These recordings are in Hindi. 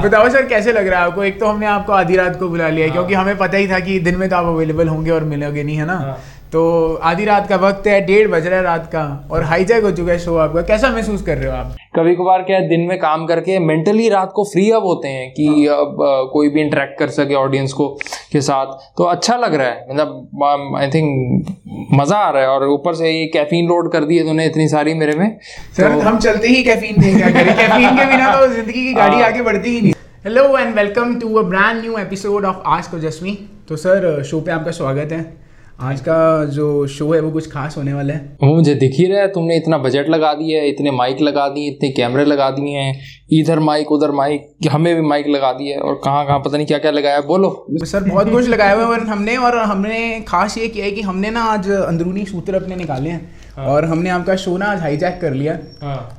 बताओ सर कैसे लग रहा है आपको? एक तो हमने आपको आधी रात को बुला लिया है, क्योंकि हमें पता ही था कि दिन में तो आप अवेलेबल होंगे और मिलोगे नहीं है ना? हाँ। तो आधी रात का वक्त है डेढ़ बज रहा है रात का और हाईजैक हो चुका है शो आपका। कैसा महसूस कर रहे हो आप? कभी कभार क्या है दिन में काम करके मेंटली रात को फ्री अप होते हैं कि अब अ, कोई भी इंटरेक्ट कर सके ऑडियंस को के साथ। तो अच्छा लग रहा है मतलब आई थिंक मज़ा आ रहा है और ऊपर से ये कैफीन लोड कर दी है तूने इतनी सारी मेरे में सर तो, हम चलते ही कैफीन क्या करें? कैफीन के बिना तो ज़िंदगी की गाड़ी आगे बढ़ती ही नहीं। Hello and welcome to a brand new episode of आज को जस्मी तो सर शो पे आपका स्वागत है। आज का जो शो है वो कुछ खास होने वाला है। वो मुझे दिख ही रहा है तुमने इतना बजट लगा दिया है इतने माइक लगा दिए इतने कैमरे लगा दिए हैं इधर माइक उधर माइक हमें भी माइक लगा दिया है और कहाँ कहाँ पता नहीं क्या क्या लगाया बोलो। सर बहुत कुछ लगाया हुआ है हमने और हमने खास ये किया है कि हमने ना आज अंदरूनी सूत्र अपने निकाले हैं और हमने आपका शो ना आज हाईजैक कर लिया।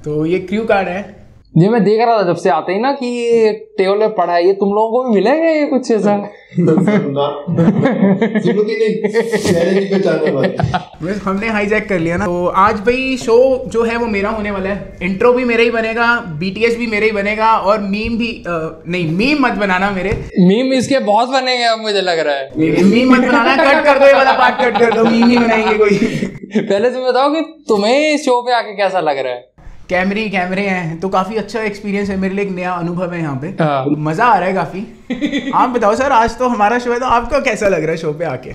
तो ये क्रू कार्ड है। ये मैं देख रहा था जब से आते ही ना कि ये टेबल पे पड़ा है ये तुम लोगों को भी मिलेगा ये कुछ ऐसा? हमने हाईजैक कर लिया ना तो आज भाई शो जो है वो मेरा होने वाला है। इंट्रो भी मेरा ही बनेगा बीटीएस भी मेरा ही बनेगा और मीम भी अ, नहीं मीम मत बनाना मेरे। मीम इसके बहुत बनेंगे अब मुझे लग रहा है। मीम मत बनाना कट कर दो ये वाला पार्ट कट कर दो मीम ही बनाएँगे कोई। पहले तुम बताओ कि तुम्हें इस शो पे आके कैसा लग रहा है? कैमरे कैमरे हैं तो काफ़ी अच्छा एक्सपीरियंस है मेरे लिए एक नया अनुभव है यहाँ पे। हाँ। मज़ा आ रहा है काफ़ी। आप बताओ सर आज तो हमारा शो है तो आपको कैसा लग रहा है शो पे आके?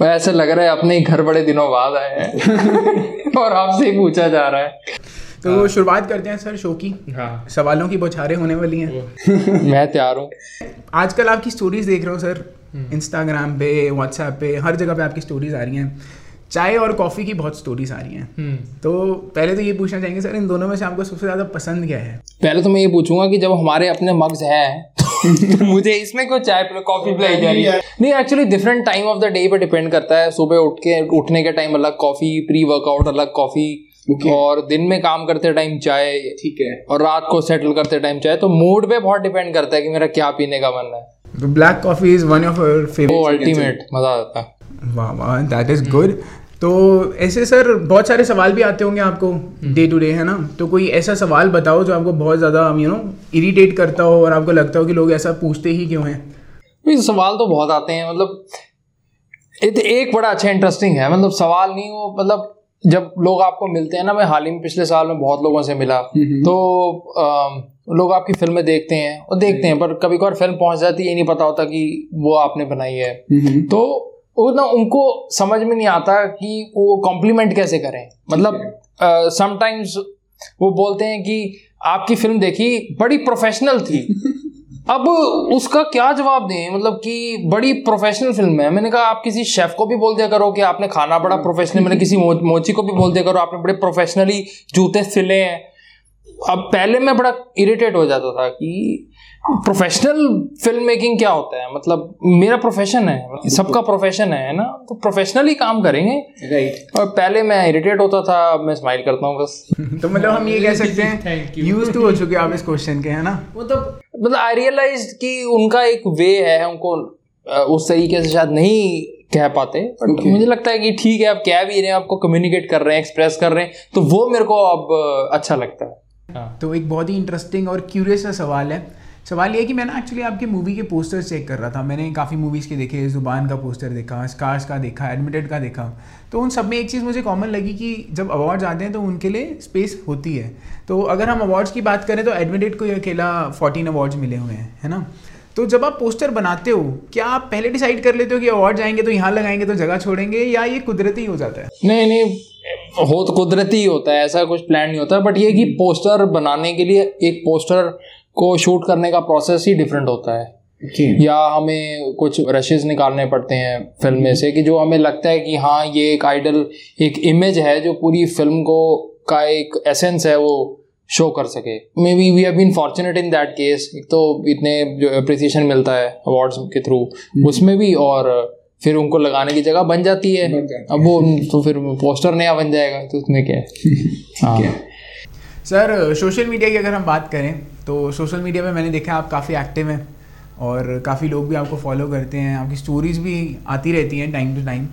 पर ऐसा लग रहा है अपने घर बड़े दिनों बाद आए हैं। और आपसे ही पूछा जा रहा है। तो शुरुआत करते हैं सर शो की। हाँ। सवालों की बौछारें होने वाली हैं। मैं तैयार हूँ। आजकल आपकी स्टोरीज देख रहा हूँ सर इंस्टाग्राम पे व्हाट्सएप पे हर जगह पे आपकी स्टोरीज आ रही हैं। चाय और कॉफ़ी की बहुत स्टोरीज आ रही हैं। तो पहले तो ये पूछना चाहेंगे सर इन दोनों में से आपको सबसे ज़्यादा पसंद क्या है? पहले तो मैं ये पूछूँगा कि जब हमारे अपने मग्स हैं तो मुझे इसमें क्यों चाय पिला कॉफ़ी पिलाई जा रही है? नहीं actually different time of the day पर डिपेंड करता है। सुबह उठ के उठने के टाइम अलग कॉफ़ी प्री वर्कआउट अलग कॉफ़ी Okay. और दिन में काम करते टाइम चाय ठीक है। और रात को सेटल करते टाइम चाय। तो मूड पे बहुत डिपेंड करता है कि मेरा क्या पीने का मन है। Black coffee is one of favourite ultimate मज़ा आता है। वाह वाह दैट इज़ गुड तो ऐसे सर बहुत सारे सवाल भी आते होंगे आपको डे टू डे है ना? तो कोई ऐसा सवाल बताओ जो आपको बहुत ज़्यादा यू नो इरिटेट करता हो और आपको लगता हो कि लोग ऐसा पूछते ही क्यों हैं? ये सवाल तो बहुत आते हैं मतलब एक एक बड़ा अच्छा इंटरेस्टिंग है मतलब सवाल नहीं वो मतलब जब लोग आपको मिलते हैं ना मैं हाल ही में पिछले साल में बहुत लोगों से मिला तो अम, लोग आपकी फ़िल्में देखते हैं और देखते हैं पर कभी कभार फ़िल्म पहुँच जाती है ये नहीं पता होता कि वो आपने बनाई है। तो वो ना उनको समझ में नहीं आता कि वो कॉम्प्लीमेंट कैसे करें। मतलब समटाइम्स वो बोलते हैं कि आपकी फ़िल्म देखी बड़ी प्रोफेशनल थी। अब उसका क्या जवाब दें? मतलब कि बड़ी प्रोफेशनल फ़िल्म है। मैंने कहा आप किसी शेफ को भी बोल दिया करो कि आपने खाना बड़ा प्रोफेशनल मैंने किसी मो, मोची को भी बोल दिया करो आपने बड़े प्रोफेशनली जूते सिले हैं। अब पहले मैं बड़ा इरिटेट हो जाता था कि प्रोफेशनल फ़िल्म मेकिंग क्या होता है? मतलब मेरा प्रोफेशन है सबका प्रोफेशन है ना? तो प्रोफेशनली काम करेंगे। राइट और पहले मैं इरिटेट होता था अब मैं स्माइल करता हूँ बस। तो मतलब हम ये कह सकते हैं यूज़ टू हो चुके आप इस क्वेश्चन के है ना? मतलब मतलब आई रियलाइज़ कि उनका एक वे है उनको उस तरीके से शायद नहीं कह पाते बट मुझे लगता है कि ठीक है आप कह भी रहे हैं आपको कम्युनिकेट कर रहे हैं एक्सप्रेस कर रहे हैं तो वो मेरे को अब अच्छा लगता है। तो एक बहुत ही इंटरेस्टिंग और क्यूरियस सा सवाल है। सवाल ये है कि मैं ना एक्चुअली आपके मूवी के पोस्टर्स चेक कर रहा था। मैंने काफ़ी मूवीज़ के देखे, ज़ुबान का पोस्टर देखा स्कार्स का देखा एडमिटेड का देखा। तो उन सब में एक चीज़ मुझे कॉमन लगी कि जब अवार्ड्स आते हैं तो उनके लिए स्पेस होती है। तो अगर हम अवार्ड्स की बात करें तो एडमिटेड को अकेला फोर्टीन अवार्ड्स मिले हुए हैं, है ना? तो जब आप पोस्टर बनाते हो, क्या आप पहले डिसाइड कर लेते हो कि अवार्ड जाएँगे तो यहाँ लगाएँगे तो जगह छोड़ेंगे या ये कुदरती हो जाता है? नहीं नहीं, हो तो कुदरती ही होता है, ऐसा कुछ प्लान नहीं होता। बट ये कि पोस्टर बनाने के लिए एक पोस्टर को शूट करने का प्रोसेस ही डिफरेंट होता है। या हमें कुछ रशेज निकालने पड़ते हैं फ़िल्म में से कि जो हमें लगता है कि हाँ ये एक आइडल एक इमेज है जो पूरी फ़िल्म को का एक एसेंस है वो शो कर सके। Maybe we have been fortunate in that case एक तो इतने जो अप्रिसिएशन मिलता है अवार्ड्स के थ्रू उसमें भी और फिर उनको लगाने की जगह बन जाती है। अब वो तो फिर पोस्टर नया बन जाएगा तो उसमें क्या है? हाँ। सर सोशल मीडिया की अगर हम बात करें तो सोशल मीडिया पे मैंने देखा आप काफ़ी एक्टिव हैं और काफ़ी लोग भी आपको फॉलो करते हैं, आपकी स्टोरीज भी आती रहती हैं टाइम टू टाइम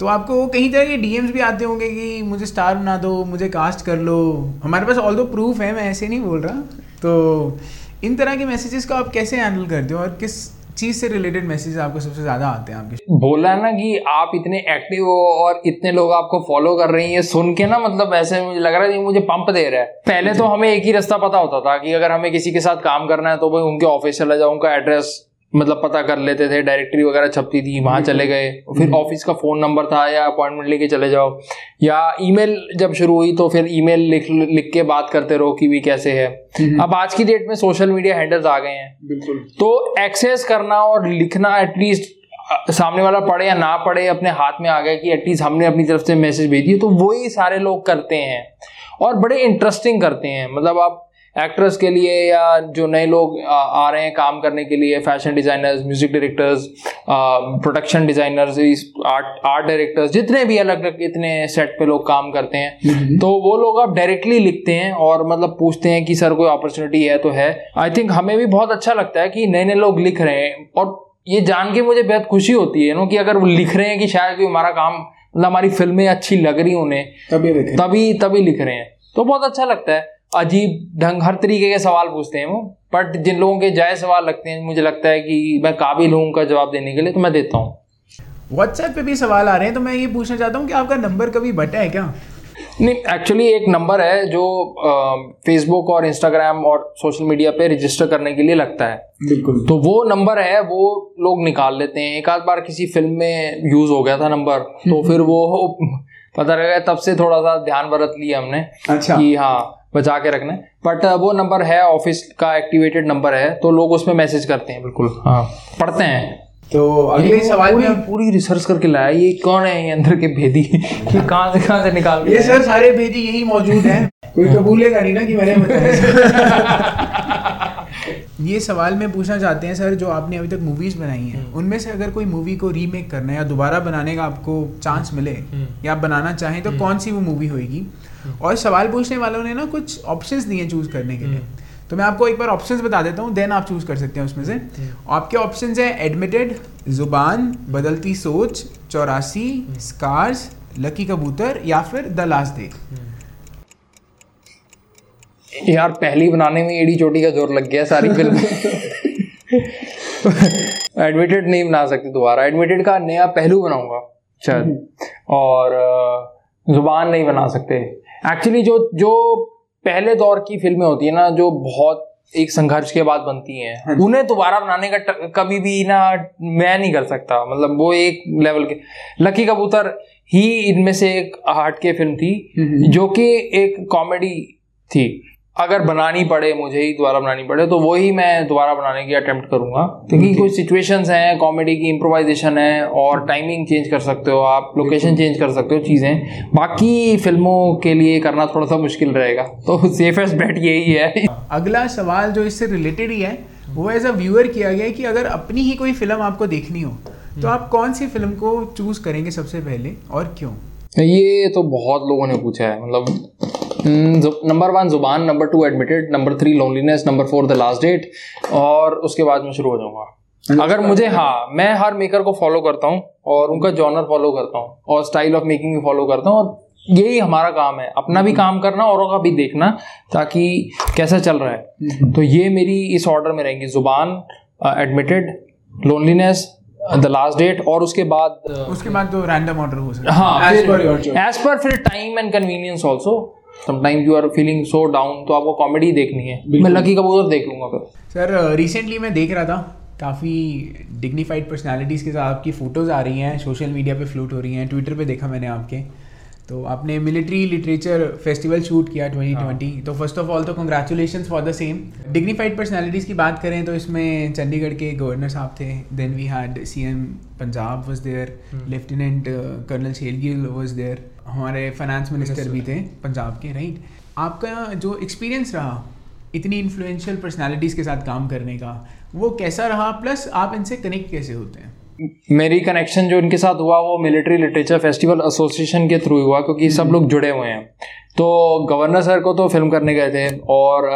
तो आपको कहीं तरह के डीएम्स भी आते होंगे कि मुझे स्टार बना दो, मुझे कास्ट कर लो। हमारे पास ऑल दो प्रूफ है, मैं ऐसे नहीं बोल रहा। तो इन तरह के मैसेजेस को आप कैसे हैंडल करते हो और किस चीज़ से रिलेटेड मैसेज आपको सबसे ज़्यादा आते हैं आपके बोला ना कि आप इतने एक्टिव हो और इतने लोग आपको फॉलो कर रहे हैं ये सुन के ना मतलब ऐसे मुझे लग रहा है कि मुझे पंप दे रहा है। पहले तो हमें एक ही रास्ता पता होता था कि अगर हमें किसी के साथ काम करना है तो भाई उनके ऑफ़िस चला जाओ उनका एड्रेस मतलब पता कर लेते थे डायरेक्टरी वगैरह छपती थी वहाँ चले गए। फिर ऑफ़िस का फ़ोन नंबर था या अपॉइंटमेंट लेके चले जाओ। या ईमेल जब शुरू हुई तो फिर ईमेल लिख लिख के बात करते रहो कि भी कैसे है। अब आज की डेट में सोशल मीडिया हैंडल्स आ गए हैं। बिल्कुल। तो एक्सेस करना और लिखना एटलीस्ट सामने वाला पढ़े या ना पढ़े अपने हाथ में आ गया कि एटलीस्ट हमने अपनी तरफ़ से मैसेज भेजी तो वही सारे लोग करते हैं और बड़े इंटरेस्टिंग करते हैं। मतलब आप एक्टर्स के लिए या जो नए लोग आ, रहे हैं काम करने के लिए fashion designers music directors production designers art art directors जितने भी अलग अलग इतने सेट पे लोग काम करते हैं तो वो लोग अब डायरेक्टली लिखते हैं और मतलब पूछते हैं कि सर कोई अपॉर्चुनिटी है तो है। आई थिंक हमें भी बहुत अच्छा लगता है कि नए नए लोग लिख रहे हैं और ये जान के मुझे बेहद खुशी होती है नो कि अगर वो लिख रहे हैं कि शायद कोई हमारा काम मतलब हमारी फ़िल्में अच्छी लग रही उन्हें तभी तभी तभी लिख रहे हैं। तो बहुत अच्छा लगता है। अजीब ढंग हर तरीके के सवाल पूछते हैं वो। बट जिन लोगों के जायज़ सवाल लगते हैं मुझे लगता है कि मैं काबिल हूँ उनका जवाब देने के लिए तो मैं देता हूँ। व्हाट्सएप पे भी सवाल आ रहे हैं तो मैं ये पूछना चाहता हूँ कि आपका नंबर कभी बटा है क्या? नहीं एक्चुअली एक नंबर है जो फेसबुक और इंस्टाग्राम और सोशल मीडिया पे रजिस्टर करने के लिए लगता है। बिल्कुल। तो वो नंबर है वो लोग निकाल लेते हैं। एक आध बार किसी फ़िल्म में यूज़ हो गया था नंबर तो फिर वो पता लगा तब से थोड़ा सा ध्यान बरत लिया हमने अच्छा। कि हाँ बचा के रखना है। बट वो नंबर है ऑफ़िस का एक्टिवेटेड नंबर है तो लोग उसमें मैसेज करते हैं बिल्कुल। हाँ। पढ़ते हैं। तो अगले सवाल में पूरी रिसर्च करके लाया ये कौन है ये अंदर के भेदी? ये कहाँ से कहाँ से निकाल ये सर सारे भेदी यही मौजूद हैं। कोई कबूलेगा नहीं ना कि मैंने बताया। ये सवाल में पूछना चाहते हैं सर जो आपने अभी तक मूवीज़ बनाई हैं। उनमें से अगर कोई मूवी को रीमेक करना है या दोबारा बनाने का आपको चांस मिले या आप बनाना चाहें तो कौन सी वो मूवी होगी और सवाल पूछने वालों ने ना कुछ ऑप्शंस दिए चूज़ करने के लिए। तो मैं आपको एक बार ऑप्शंस बता देता हूँ देन आप चूज़ कर सकते हैं उसमें से। आपके ऑप्शंस हैं एडमिटेड ज़ुबान बदलती सोच चौरासी स्कार्स लकी कबूतर या फिर द लास्ट डे यार पहली बनाने में एडी चोटी का ज़ोर लग गया सारी फ़िल्म। एडमिटेड नहीं बना सकते दोबारा। एडमिटेड का नया पहलू बनाऊँगा शायद। और ज़ुबान नहीं बना सकते। एक्चुअली जो जो पहले दौर की फ़िल्में होती है ना जो बहुत एक संघर्ष के बाद बनती हैं हाँ उन्हें दोबारा बनाने का कभी भी ना मैं नहीं कर सकता। मतलब वो एक लेवल के लकी कबूतर ही इनमें से एक हट के फ़िल्म थी हम्म, हम्म। जो कि एक कॉमेडी थी। अगर बनानी पड़े मुझे ही दोबारा बनानी पड़े तो वही मैं दोबारा बनाने की अटेम्प्ट करूँगा। क्योंकि कुछ सिचुएशंस हैं कॉमेडी की इम्प्रोवाइजेशन है और टाइमिंग चेंज कर सकते हो आप लोकेशन चेंज कर सकते हो चीज़ें। बाकी फ़िल्मों के लिए करना थोड़ा सा मुश्किल रहेगा तो सेफेस्ट बेट यही है। अगला सवाल जो इससे रिलेटेड ही है वो एज अ व्यूअर किया गया कि अगर अपनी ही कोई फ़िल्म आपको देखनी हो तो आप कौन सी फ़िल्म को चूज़ करेंगे सबसे पहले और क्यों? ये तो बहुत लोगों ने पूछा है मतलब number one Zubaan number two admitted number three loneliness number four the last date और उसके बाद मैं शुरू हो जाऊँगा। अगर मुझे हाँ मैं हर मेकर को फॉलो करता हूँ और उनका जॉनर फॉलो करता हूँ और स्टाइल ऑफ़ मेकिंग भी फॉलो करता हूँ और यही हमारा काम है। अपना भी काम करना औरों का भी देखना ताकि कैसा चल रहा है। तो ये मेरी इस ऑर्डर में रहेंगी। Zubaan admitted loneliness the last date और उसके बाद उसके बाद तो रैंडम ऑर्डर हो सकता है। हाँ एज पर फिर time and convenience also sometimes you are feeling so down तो आपको कॉमेडी देखनी है। मैं लकी कबूतर देख लूँगा फिर। सर रिसेंटली मैं देख रहा था काफ़ी डिग्निफाइड पर्सनैलिटीज़ के साथ आपकी फ़ोटोज़ आ रही हैं सोशल मीडिया पे फ्लूट हो रही हैं ट्विटर पे देखा मैंने आपके। तो आपने मिलिट्री लिटरेचर फेस्टिवल शूट किया 2020 हाँ. तो फ़र्स्ट ऑफ़ ऑल तो congratulation for the same dignified personalities की बात करें तो इसमें चंडीगढ़ के गवर्नर साहब थे. Then we had CM Punjab was there lieutenant colonel Shergill was there हमारे फाइनेंस मिनिस्टर भी थे। पंजाब के राइट आपका जो एक्सपीरियंस रहा इतनी इन्फ्लुएंशियल पर्सनैलिटीज़ के साथ काम करने का वो कैसा रहा? प्लस आप इनसे कनेक्ट कैसे होते हैं? मेरी कनेक्शन जो इनके साथ हुआ वो मिलिट्री लिटरेचर फेस्टिवल एसोसिएशन के थ्रू हुआ क्योंकि सब हम्म। लोग जुड़े हुए हैं। तो गवर्नर सर को तो फ़िल्म करने गए थे और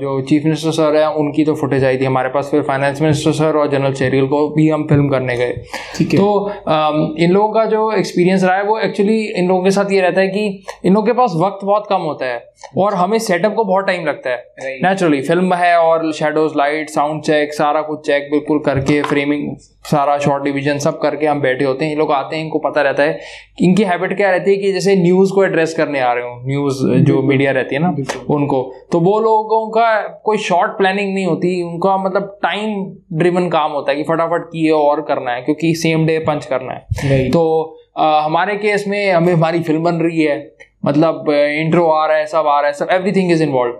जो चीफ मिनिस्टर सर हैं उनकी तो फुटेज आई थी हमारे पास। फिर फाइनेंस मिनिस्टर सर और जनरल चेरियल को भी हम फ़िल्म करने गए। तो इन लोगों का जो एक्सपीरियंस रहा है वो एक्चुअली इन लोगों के साथ ये रहता है कि इन लोगों के पास वक्त बहुत कम होता है। और हमें सेटअप को बहुत टाइम लगता है। नेचुरली फ़िल्म है और शेडोज लाइट साउंड चेक सारा कुछ चेक बिल्कुल करके फ्रेमिंग सारा शॉर्ट डिवीज़न सब करके हम बैठे होते हैं। ये लोग आते हैं इनको पता रहता है। इनकी हैबिट क्या रहती है कि जैसे न्यूज़ को एड्रेस करने आ रहे हो न्यूज़ जो मीडिया रहती है ना उनको। तो वो लोगों का कोई शॉर्ट प्लानिंग नहीं होती। उनका मतलब टाइम ड्रिवन काम होता है कि फटाफट किए और करना है क्योंकि सेम डे पंच करना है। तो आ, हमारे केस में हमें हमारी फ़िल्म बन रही है। मतलब इंट्रो आ रहा है सब आ रहा है सब एवरीथिंग इज़ इन्वॉल्व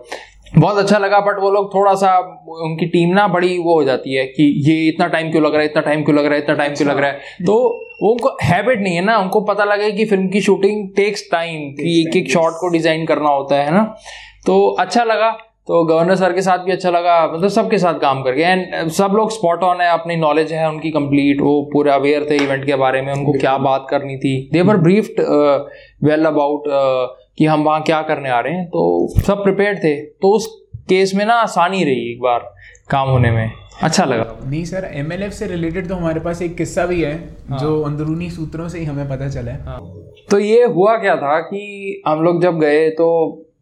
बहुत अच्छा लगा बट वो लोग थोड़ा सा उनकी टीम ना बड़ी वो हो जाती है कि ये इतना टाइम क्यों लग रहा है इतना टाइम क्यों लग रहा है इतना टाइम क्यों लग रहा है? तो वो उनको हैबिट नहीं है ना उनको पता लगे कि फ़िल्म की शूटिंग टेक्स टाइम कि एक एक शॉट को डिज़ाइन करना होता है ना? तो अच्छा लगा। तो गवर्नर सर के साथ भी अच्छा लगा मतलब सबके साथ काम करके। एंड सब लोग स्पॉट ऑन है अपनी नॉलेज है उनकी कंप्लीट वो पूरे अवेयर थे इवेंट के बारे में उनको क्या बात करनी थी। देवर ब्रीफ्ड वेल अबाउट कि हम वहाँ क्या करने आ रहे हैं। तो सब प्रिपेयर थे। तो उस केस में ना आसानी रही एक बार काम होने में। अच्छा लगा। नहीं सर एमएलएफ से रिलेटेड तो हमारे पास एक किस्सा भी है हाँ। जो अंदरूनी सूत्रों से ही हमें पता चला है। हाँ। तो ये हुआ क्या था कि हम लोग जब गए तो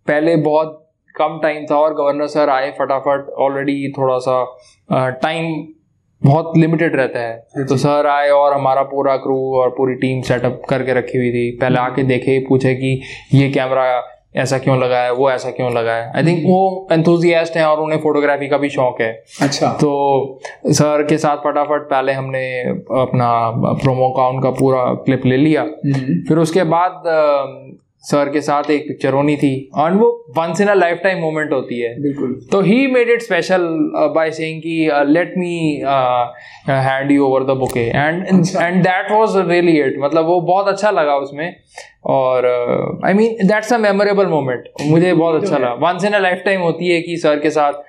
पहले बहुत कम टाइम था और गवर्नर सर आए फटाफट ऑलरेडी थोड़ा सा टाइम बहुत लिमिटेड रहता है। तो सर आए और हमारा पूरा क्रू और पूरी टीम सेटअप करके रखी हुई थी। पहले आके देखे पूछे कि ये कैमरा ऐसा क्यों लगा है वो ऐसा क्यों लगा है आई थिंक वो एंथुजियास्ट हैं और उन्हें फोटोग्राफी का भी शौक है। अच्छा। तो सर के साथ फटाफट पहले हमने अपना प्रोमो का उनका पूरा क्लिप ले लिया। हम्म। फिर उसके बाद सर के साथ एक पिक्चर होनी थी और वो once in a lifetime moment होती है। बिल्कुल। तो he made it special by saying कि let me hand you over the bouquet and and that was really it मतलब वो बहुत अच्छा लगा उसमें। और I mean that's a memorable moment मुझे बहुत अच्छा लगा। Once in a lifetime होती है कि सर के साथ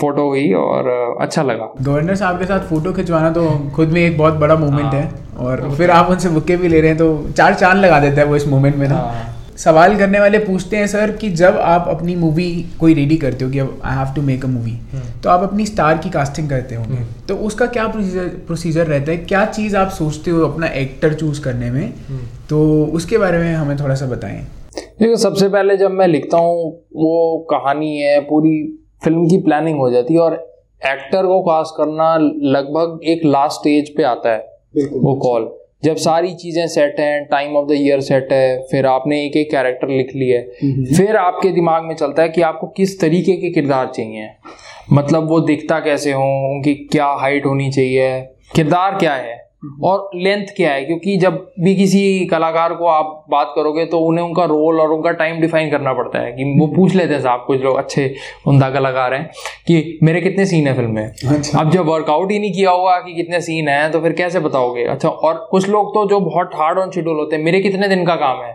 फ़ोटो uh, हुई और uh, अच्छा लगा। गवर्नर साहब के साथ फ़ोटो खिंचवाना तो खुद में एक बहुत बड़ा मोमेंट हाँ। है। और फिर आप उनसे बुके भी ले रहे हैं तो चार चाँद लगा देता है वो इस मोमेंट में ना। हाँ। सवाल करने वाले पूछते हैं सर कि जब आप अपनी मूवी कोई रेडी करते हो कि I have to make a movie तो आप अपनी स्टार की कास्टिंग करते होंगे। हम्म। तो उसका क्या प्रोसीजर प्रोसीजर रहता है? क्या चीज़ आप सोचते हो अपना एक्टर चूज़ करने में? हम्म। तो उसके बारे में हमें थोड़ा सा बताएँ। देखो सबसे पहले जब मैं लिखता हूँ वो कहानी है पूरी फ़िल्म की प्लानिंग हो जाती है और एक्टर को कास्ट करना लगभग एक लास्ट स्टेज पे आता है वो कॉल जब सारी चीज़ें सेट हैं time of the year set है फिर आपने एक एक कैरेक्टर लिख लिया है फिर आपके दिमाग में चलता है कि आपको किस तरीके के किरदार चाहिए। मतलब वो दिखता कैसे हो उनकी क्या हाइट होनी चाहिए किरदार क्या है? और लेंथ क्या है क्योंकि जब भी किसी कलाकार को आप बात करोगे तो उन्हें उनका रोल और उनका टाइम डिफाइन करना पड़ता है कि वो पूछ लेते हैं साहब कुछ लोग अच्छे उमदा कलाकार हैं कि मेरे कितने सीन है फ़िल्म में अच्छा। अब जब वर्कआउट ही नहीं किया हुआ कि कितने सीन हैं तो फिर कैसे बताओगे अच्छा और कुछ लोग तो जो बहुत हार्ड ऑन शेड्यूल होते हैं मेरे कितने दिन का काम है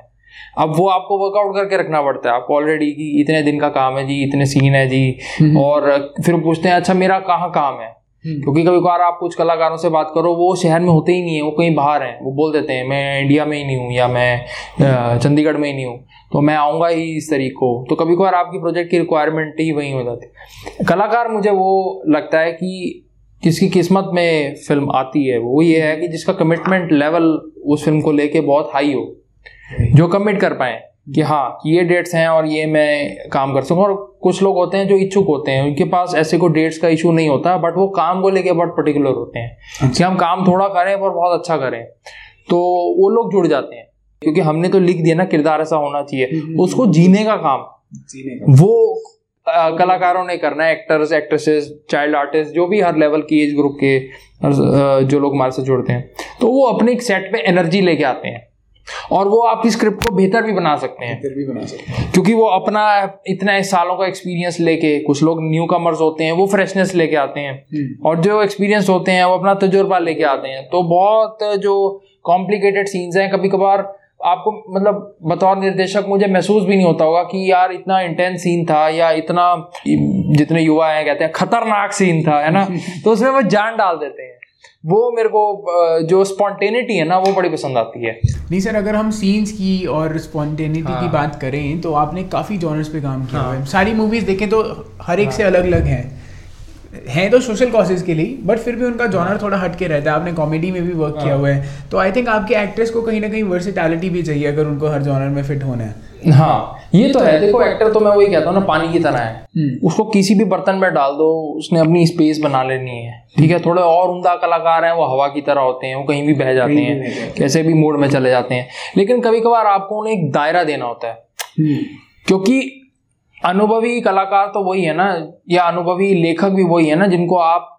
अब वो आपको वर्कआउट करके रखना पड़ता है आपको ऑलरेडी कि इतने दिन का काम है जी इतने सीन है जी हम्म। और फिर पूछते हैं अच्छा मेरा कहाँ काम है हम्म। क्योंकि कभी कभार आप कुछ कलाकारों से बात करो, वो शहर में होते ही नहीं है, वो कहीं बाहर हैं, वो बोल देते हैं, मैं इंडिया में ही नहीं हूँ या मैं चंडीगढ़ में ही नहीं हूँ। तो मैं आऊँगा ही इस तरीक को। तो कभी कभार आपकी प्रोजेक्ट की रिक्वायरमेंट ही वही हो जाती कलाकार मुझे वो लगता है कि जिसकी किस्मत में फ़िल्म आती है, वो ये है कि जिसका कमिटमेंट लेवल उस फ़िल्म को लेके बहुत हाई हो, जो कमिट कर पाए। कि हाँ ये डेट्स हैं और ये मैं काम कर सकूँ। और कुछ लोग होते हैं जो इच्छुक होते हैं उनके पास ऐसे कोई डेट्स का इशू नहीं होता बट वो काम को लेके बहुत पर्टिकुलर होते हैं अच्छा। कि हम काम थोड़ा करें पर बहुत अच्छा करें। तो वो लोग जुड़ जाते हैं क्योंकि हमने तो लिख दिया ना किरदार ऐसा होना चाहिए। हम्म, उसको। जीने का काम जीने का। वो आ, कलाकारों ने करना है एक्टर्स एक्ट्रेसेस चाइल्ड आर्टिस्ट जो भी हर लेवल की एज ग्रुप के जो लोग हमारे से जुड़ते हैं। तो वो अपने एक सेट पे एनर्जी लेके आते हैं। और वो आपकी स्क्रिप्ट को बेहतर भी बना सकते हैं। बेहतर भी बना सकते हैं। क्योंकि वो अपना इतना सालों का एक्सपीरियंस लेके कुछ लोग न्यू कमर्स होते हैं वो फ्रेशनेस लेके आते हैं। हम्म। और जो एक्सपीरियंस होते हैं वो अपना तजुर्बा लेके आते हैं। तो बहुत जो कॉम्प्लिकेटेड सीन्स हैं कभी कभार आपको मतलब बतौर निर्देशक मुझे महसूस भी नहीं होता होगा कि यार इतना इंटेंस सीन था या इतना जितने युवा हैं कहते हैं खतरनाक सीन था है ना? तो उसमें वो जान डाल देते हैं। वो मेरे को जो स्पॉन्टेनिटी है ना वो बड़ी पसंद आती है। नहीं सर अगर हम सीन्स की और स्पॉन्टेनिटी हाँ। की बात करें तो आपने काफ़ी जॉनर्स पे काम किया हाँ। है। सारी मूवीज़ देखें तो हर एक हाँ। से अलग अलग हैं। हैं तो सोशल कॉजेज के लिए बट फिर भी उनका जॉनर थोड़ा हटके रहता है। आपने कॉमेडी में भी वर्क किया हुआ है। तो आई थिंक आपके एक्ट्रेस को कहीं ना कहीं वर्सिटैलिटी भी चाहिए अगर उनको हर जॉनर में फिट होना है। हाँ ये तो है। देखो एक्टर तो मैं वही कहता हूँ ना पानी की तरह है। उसको किसी भी बर्तन में डाल दो उसने अपनी स्पेस बना लेनी है। ठीक है थोड़े और उमदा कलाकार हैं वो हवा की तरह होते हैं वो कहीं भी बह जाते हैं कैसे भी मोड में चले जाते हैं। लेकिन कभी कभार आपको उन्हें एक दायरा देना होता है। क्योंकि अनुभवी कलाकार तो वही है ना या अनुभवी लेखक भी वही है ना जिनको आप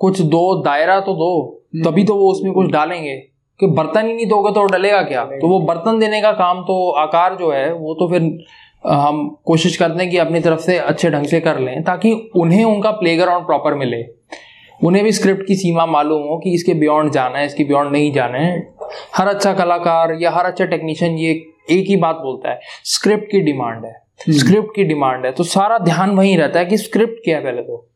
कुछ दो दायरा तो दो तभी तो वो उसमें कुछ डालेंगे। कि बर्तन ही नहीं दोगे तो डलेगा क्या? तो वो बर्तन देने का काम तो आकार जो है वो तो फिर हम कोशिश करते हैं कि अपनी तरफ़ से अच्छे ढंग से कर लें ताकि उन्हें उनका प्ले ग्राउंड प्रॉपर मिले। उन्हें भी स्क्रिप्ट की सीमा मालूम हो कि इसके बियॉन्ड जाना है इसके बियॉन्ड नहीं जाना है। हर अच्छा कलाकार या हर अच्छा टेक्नीशियन ये एक ही बात बोलता है स्क्रिप्ट की डिमांड है। Script hmm. की डिमांड है। तो सारा ध्यान वहीं रहता है कि स्क्रिप्ट क्या है पहले तो।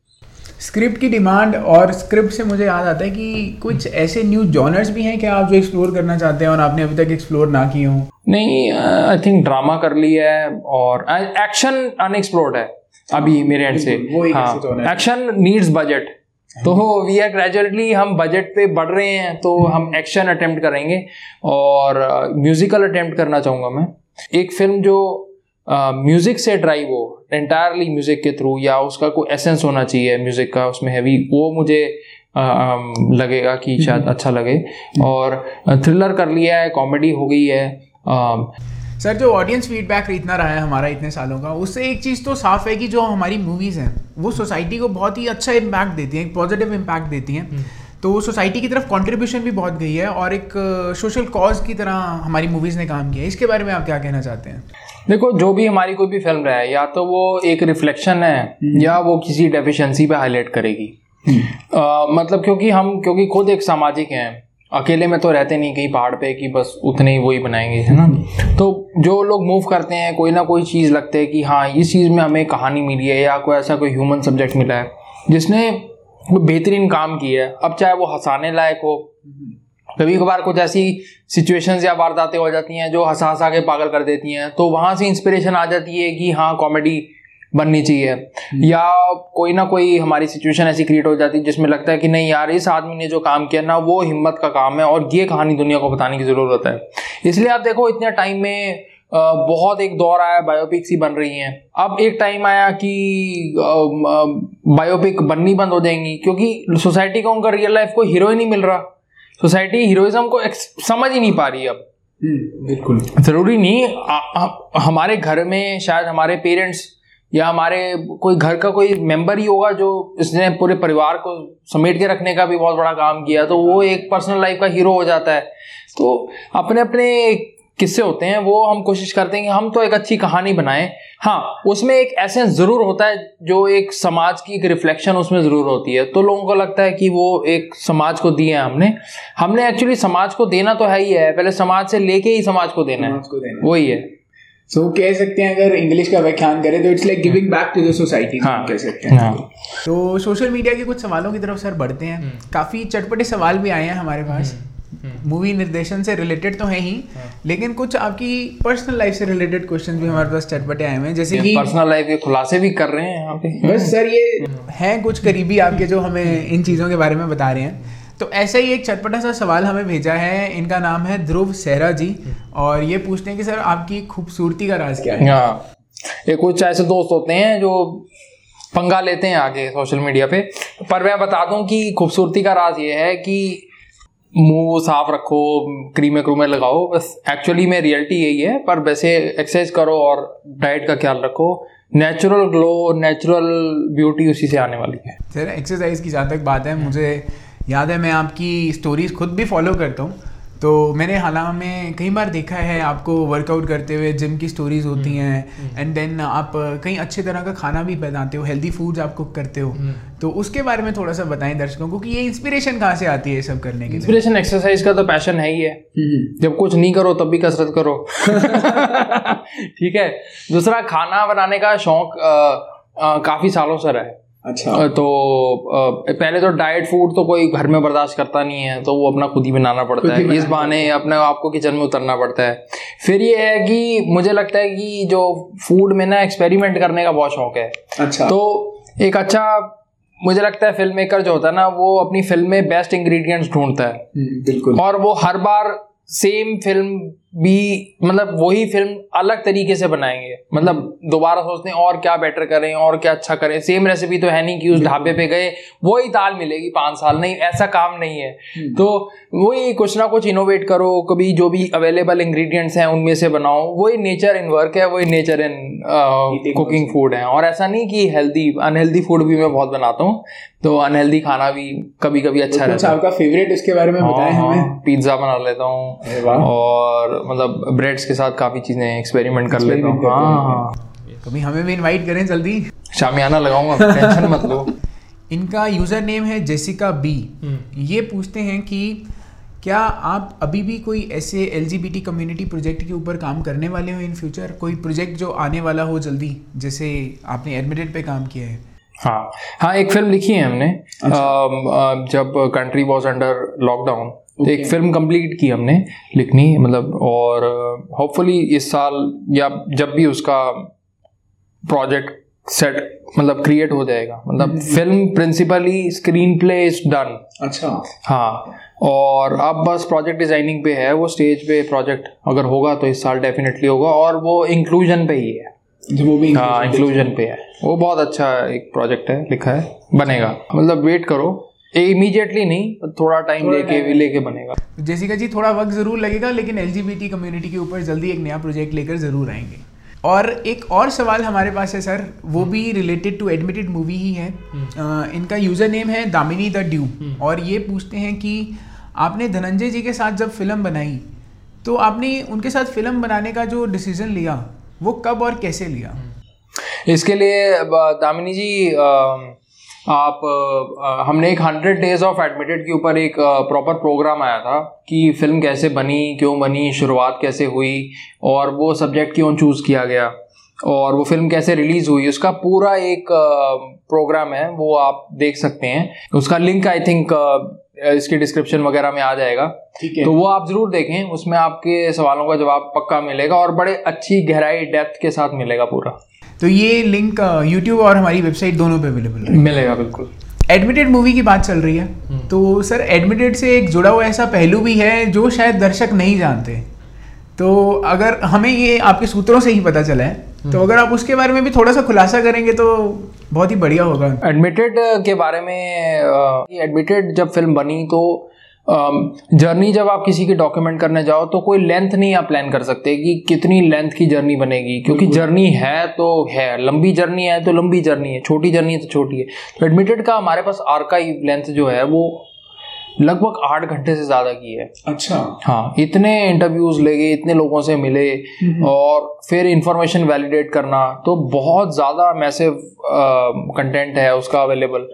स्क्रिप्ट की डिमांड और स्क्रिप्ट से मुझे याद आता है कि कुछ ऐसे न्यू जॉनर्स भी हैं क्या आप जो एक्सप्लोर करना चाहते हैं और आपने अभी तक एक्सप्लोर ना किए हों? नहीं आई थिंक ड्रामा कर लिया है और एक्शन अनएक्सप्लोर्ड है अभी मेरे एंड से। हाँ एक्शन नीड्स बजट तो वी आर ग्रेजुअली हम बजट पे बढ़ रहे हैं तो हम एक्शन अटेम्प्ट करेंगे और म्यूजिकल uh, अटेम्प्ट करना चाहूँगा मैं। एक फ़िल्म जो म्यूज़िक से ड्राइव हो एंटायरली म्यूज़िक के थ्रू या उसका कोई एसेंस होना चाहिए म्यूज़िक का उसमें हैवी वो मुझे लगेगा कि शायद हम्म। अच्छा लगे। और थ्रिलर कर लिया है कॉमेडी हो गई है सर जो ऑडियंस फीडबैक इतना रहा है हमारा इतने सालों का उससे एक चीज़ तो साफ़ है कि जो हमारी मूवीज़ हैं वो सोसाइटी को बहुत ही अच्छा इम्पैक्ट देती हैं एक पॉजिटिव इम्पैक्ट देती हैं। हम्म। तो सोसाइटी की तरफ़ कंट्रीब्यूशन भी बहुत गई है और एक सोशल कॉज की तरह हमारी मूवीज़ ने काम किया है। इसके बारे में आप क्या कहना चाहते हैं? देखो जो भी हमारी कोई भी फ़िल्म रहे या तो वो एक रिफ्लेक्शन है हम्म। या वो किसी डेफिशिएंसी पे हाईलाइट करेगी हम्म। मतलब क्योंकि हम क्योंकि खुद एक सामाजिक हैं अकेले में तो रहते नहीं कहीं पहाड़ पे कि बस उतने ही वही बनाएँगे है ना तो जो लोग मूव करते हैं कोई ना कोई चीज़ लगते हैं कि हाँ इस चीज़ में हमें कहानी मिली है या कोई ऐसा कोई ह्यूमन सब्जेक्ट मिला है जिसने बेहतरीन काम किया है अब चाहे वो हंसाने लायक हो कभी कभार कुछ ऐसी सिचुएशंस या वारदातें हो जाती हैं जो हंसा हंसा के पागल कर देती हैं तो वहाँ से इंस्पिरेशन आ जाती है कि हाँ कॉमेडी बननी चाहिए। हम्म। या कोई ना कोई हमारी सिचुएशन ऐसी क्रिएट हो जाती है जिसमें लगता है कि नहीं यार इस आदमी ने जो काम किया ना वो हिम्मत का काम है और ये कहानी दुनिया को बताने की ज़रूरत है। इसलिए आप देखो इतने टाइम में बहुत एक दौर आया बायोपिक्स ही बन रही हैं। अब एक टाइम आया कि बायोपिक बननी बंद हो जाएँगी क्योंकि सोसाइटी को उनका रियल लाइफ को हीरो ही नहीं मिल रहा। सोसाइटी हीरोइज्म को समझ ही नहीं पा रही अब। हम्म, बिल्कुल। ज़रूरी नहीं आ, आ, हमारे घर में शायद हमारे पेरेंट्स या हमारे कोई घर का कोई मेंबर ही होगा जो इसने पूरे परिवार को समेट के रखने का भी बहुत बड़ा काम किया तो वो एक पर्सनल लाइफ का हीरो हो जाता है। तो अपने अपने किस्से होते हैं वो हम कोशिश करते हैं कि हम तो एक अच्छी कहानी बनाएँ। हाँ उसमें एक एसेंस ज़रूर होता है जो एक समाज की एक रिफ्लेक्शन उसमें ज़रूर होती है। तो लोगों को लगता है कि वो एक समाज को दिए हैं हमने। हमने एक्चुअली समाज को देना तो है ही है पहले समाज से लेके ही समाज को देना समाज है। वही है। सो so, कह सकते हैं अगर इंग्लिश का व्याख्यान करें तो it's like giving back to the society हाँ। कह सकते हैं। हाँ. तो सोशल मीडिया के कुछ सवालों की तरफ़ सर बढ़ते हैं। हम्म। काफ़ी चटपटे सवाल भी आए हैं हमारे पास। मूवी हम्म। निर्देशन से रिलेटेड तो है ही हाँ। लेकिन कुछ आपकी पर्सनल लाइफ से रिलेटेड क्वेश्चन भी हमारे पास चटपटे आए हुए हैं जैसे कि पर्सनल लाइफ के खुलासे भी कर रहे हैं यहाँ पे बस सर ये हम्म। हैं कुछ करीबी आपके जो हमें इन चीज़ों के बारे में बता रहे हैं तो ऐसा ही एक चटपटा सा सवाल हमें भेजा है इनका नाम है ध्रुव सहरा जी और ये पूछते हैं कि सर आपकी खूबसूरती का राज क्या है हाँ ये कुछ ऐसे दोस्त होते हैं जो पंगा लेते हैं आगे सोशल मीडिया पे पर मैं बता दूँ कि खूबसूरती का राज ये है कि मुँह साफ़ रखो क्रीमे क्रूमे लगाओ, बस एक्चुअली में रियलिटी यही है, पर वैसे एक्सरसाइज करो और डाइट का ख्याल रखो। नेचुरल ग्लो नेचुरल ब्यूटी उसी से आने वाली है। सर एक्सरसाइज की जहाँ तक बात है, मुझे याद है, मैं आपकी स्टोरीज खुद भी फॉलो करता हूँ। तो मैंने हालाँकि में कई बार देखा है आपको वर्कआउट करते हुए जिम की स्टोरीज होती हम्म, हैं एंड देन हम्म। आप कई अच्छे तरह का खाना भी बनाते हो हेल्दी फूड्स आप कुक करते हो। हम्म। तो उसके बारे में थोड़ा सा बताएँ दर्शकों को कि ये इंस्पिरेशन कहाँ से आती है सब करने की इंस्पिरेशन एक्सरसाइज का तो पैशन है ही है। जब कुछ नहीं करो तब भी कसरत करो। ठीक है? दूसरा खाना बनाने का शौक काफ़ी सालों से रहा है। अच्छा। तो पहले तो डाइट फ़ूड तो कोई घर में बर्दाश्त करता नहीं है तो वो अपना खुद ही बनाना पड़ता है इस बहाने अपने आपको किचन में उतरना पड़ता है। फिर ये है कि मुझे लगता है कि जो फ़ूड में ना एक्सपेरिमेंट करने का बहुत शौक है। अच्छा। तो एक अच्छा मुझे लगता है फ़िल्म मेकर जो होता है ना वो अपनी फ़िल्म में बेस्ट इंग्रेडिएंट्स ढूंढता है। हम्म, बिल्कुल। और वो हर बार सेम फ़िल्म भी मतलब वही फ़िल्म अलग तरीके से बनाएँगे। मतलब दोबारा सोचते हैं और क्या बेटर करें और क्या अच्छा करें। सेम रेसिपी तो है नहीं कि उस ढाबे पे गए वही दाल मिलेगी पाँच साल। नहीं ऐसा काम नहीं है। हम्म। तो वही कुछ ना कुछ इनोवेट करो कभी जो भी अवेलेबल इंग्रेडिएंट्स हैं उनमें से बनाओ। वही नेचर इन वर्क है वही नेचर इन कुकिंग फ़ूड है। और ऐसा नहीं कि हेल्दी अनहेल्दी फ़ूड भी मैं बहुत बनाता हूँ तो अनहेल्दी खाना भी कभी कभी अच्छा रहता है। आपका फेवरेट इसके बारे में बताएँ हाँ, हमें। हाँ, पिज्जा बना लेता हूँ। और मतलब ब्रेड्स के साथ काफ़ी चीज़ें एक्सपेरिमेंट कर लेता हूँ। हैं। हाँ हाँ। कभी हमें भी इनवाइट करें जल्दी। शामियाना लगाऊँगा टेंशन मत लो। इनका यूज़र नेम है जेसिका बी ये पूछते हैं कि क्या आप अभी भी कोई ऐसे एलजीबीटी कम्युनिटी प्रोजेक्ट के ऊपर काम करने वाले हो इन फ्यूचर कोई प्रोजेक्ट जो आने वाला हो जल्दी जैसे आपने एडमिटेड पे काम किया है? हाँ। हाँ एक फ़िल्म लिखी है हमने। अच्छा। अम, जब कंट्री वॉज़ अंडर लॉकडाउन तो एक फ़िल्म कंप्लीट की हमने लिखनी मतलब और होपफुली इस साल या जब भी उसका प्रोजेक्ट सेट मतलब क्रिएट हो जाएगा। मतलब। Film principally screen play is done अच्छा। हाँ और अब बस प्रोजेक्ट डिज़ाइनिंग पे है वो स्टेज पे प्रोजेक्ट अगर होगा तो इस साल डेफिनेटली होगा और वो इंक्लूजन पे ही है। वो भी हाँ इंक्लूजन पे है। वो बहुत अच्छा एक प्रोजेक्ट है लिखा है बनेगा। मतलब वेट करो। इमीडिएटली नहीं थोड़ा टाइम लेके time। लेके बनेगा। जेसिका जी थोड़ा वक्त ज़रूर लगेगा लेकिन एल कम्युनिटी के ऊपर जल्दी एक नया प्रोजेक्ट लेकर ज़रूर आएँगे। और एक और सवाल हमारे पास है सर वो भी रिलेटेड टू एडमिटेड मूवी ही है। अ, इनका यूज़र नेम है दामिनी द ड्यू। और ये पूछते हैं कि आपने धनंजय जी के साथ जब फ़िल्म बनाई तो आपने उनके साथ फ़िल्म बनाने का जो डिसीज़न लिया वो कब और कैसे लिया? इसके लिए दामिनी जी अम, आप अ, हमने एक हंड्रेड डेज़ ऑफ़ एडमिटेड के ऊपर एक प्रॉपर प्रोग्राम आया था कि फ़िल्म कैसे बनी क्यों बनी शुरुआत कैसे हुई और वो सब्जेक्ट क्यों चूज़ किया गया और वो फ़िल्म कैसे रिलीज़ हुई उसका पूरा एक प्रोग्राम है वो आप देख सकते हैं। उसका लिंक आई थिंक इसके डिस्क्रिप्शन वगैरह में आ जाएगा। ठीक है। तो वो आप ज़रूर देखें उसमें आपके सवालों का जवाब पक्का मिलेगा और बड़े अच्छी गहराई डेप्थ के साथ मिलेगा पूरा। तो ये लिंक यूट्यूब और हमारी वेबसाइट दोनों पे अवेलेबल है। मिलेगा बिल्कुल। एडमिटेड मूवी की बात चल रही है। तो सर एडमिटेड से एक जुड़ा हुआ ऐसा पहलू भी है जो शायद दर्शक नहीं जानते। तो अगर हमें ये आपके सूत्रों से ही पता चला है तो अगर आप उसके बारे में भी थोड़ा सा खुलासा करेंगे तो बहुत ही बढ़िया होगा। एडमिटेड के बारे में एडमिटेड जब फ़िल्म बनी तो जर्नी जब आप किसी की डॉक्यूमेंट करने जाओ तो कोई लेंथ नहीं आप प्लान कर सकते कि कितनी लेंथ की जर्नी बनेगी। क्योंकि जर्नी है तो है। लंबी जर्नी है तो लंबी जर्नी है। छोटी जर्नी है तो छोटी है। तो एडमिटेड का हमारे पास आर्काइव लेंथ जो है वो लगभग आठ घंटे से ज़्यादा की है। अच्छा। हाँ इतने इंटरव्यूज़ ले गए इतने लोगों से मिले और फिर इंफॉर्मेशन वैलिडेट करना तो बहुत ज़्यादा मैसिव कंटेंट है उसका अवेलेबल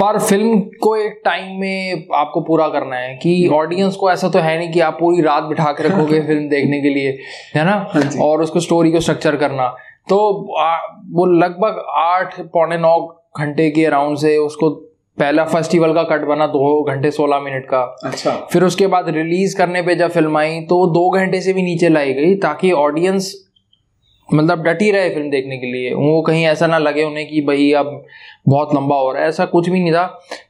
पर फ़िल्म को एक टाइम में आपको पूरा करना है कि ऑडियंस को ऐसा तो है नहीं कि आप पूरी रात बिठा के रखोगे फ़िल्म देखने के लिए है ना? हाँ और उसको स्टोरी को स्ट्रक्चर करना। तो आ, वो लगभग आठ पौने नौ घंटे के अराउंड से उसको पहला फेस्टिवल का कट बना दो घंटे सोलह मिनट का। अच्छा। फिर उसके बाद रिलीज़ करने पे जब फ़िल्म आई तो वो दो घंटे से भी नीचे लाई गई ताकि ऑडियंस मतलब डटी रहे फ़िल्म देखने के लिए। वो कहीं ऐसा ना लगे उन्हें कि भाई अब बहुत लंबा हो रहा है ऐसा कुछ भी नहीं था।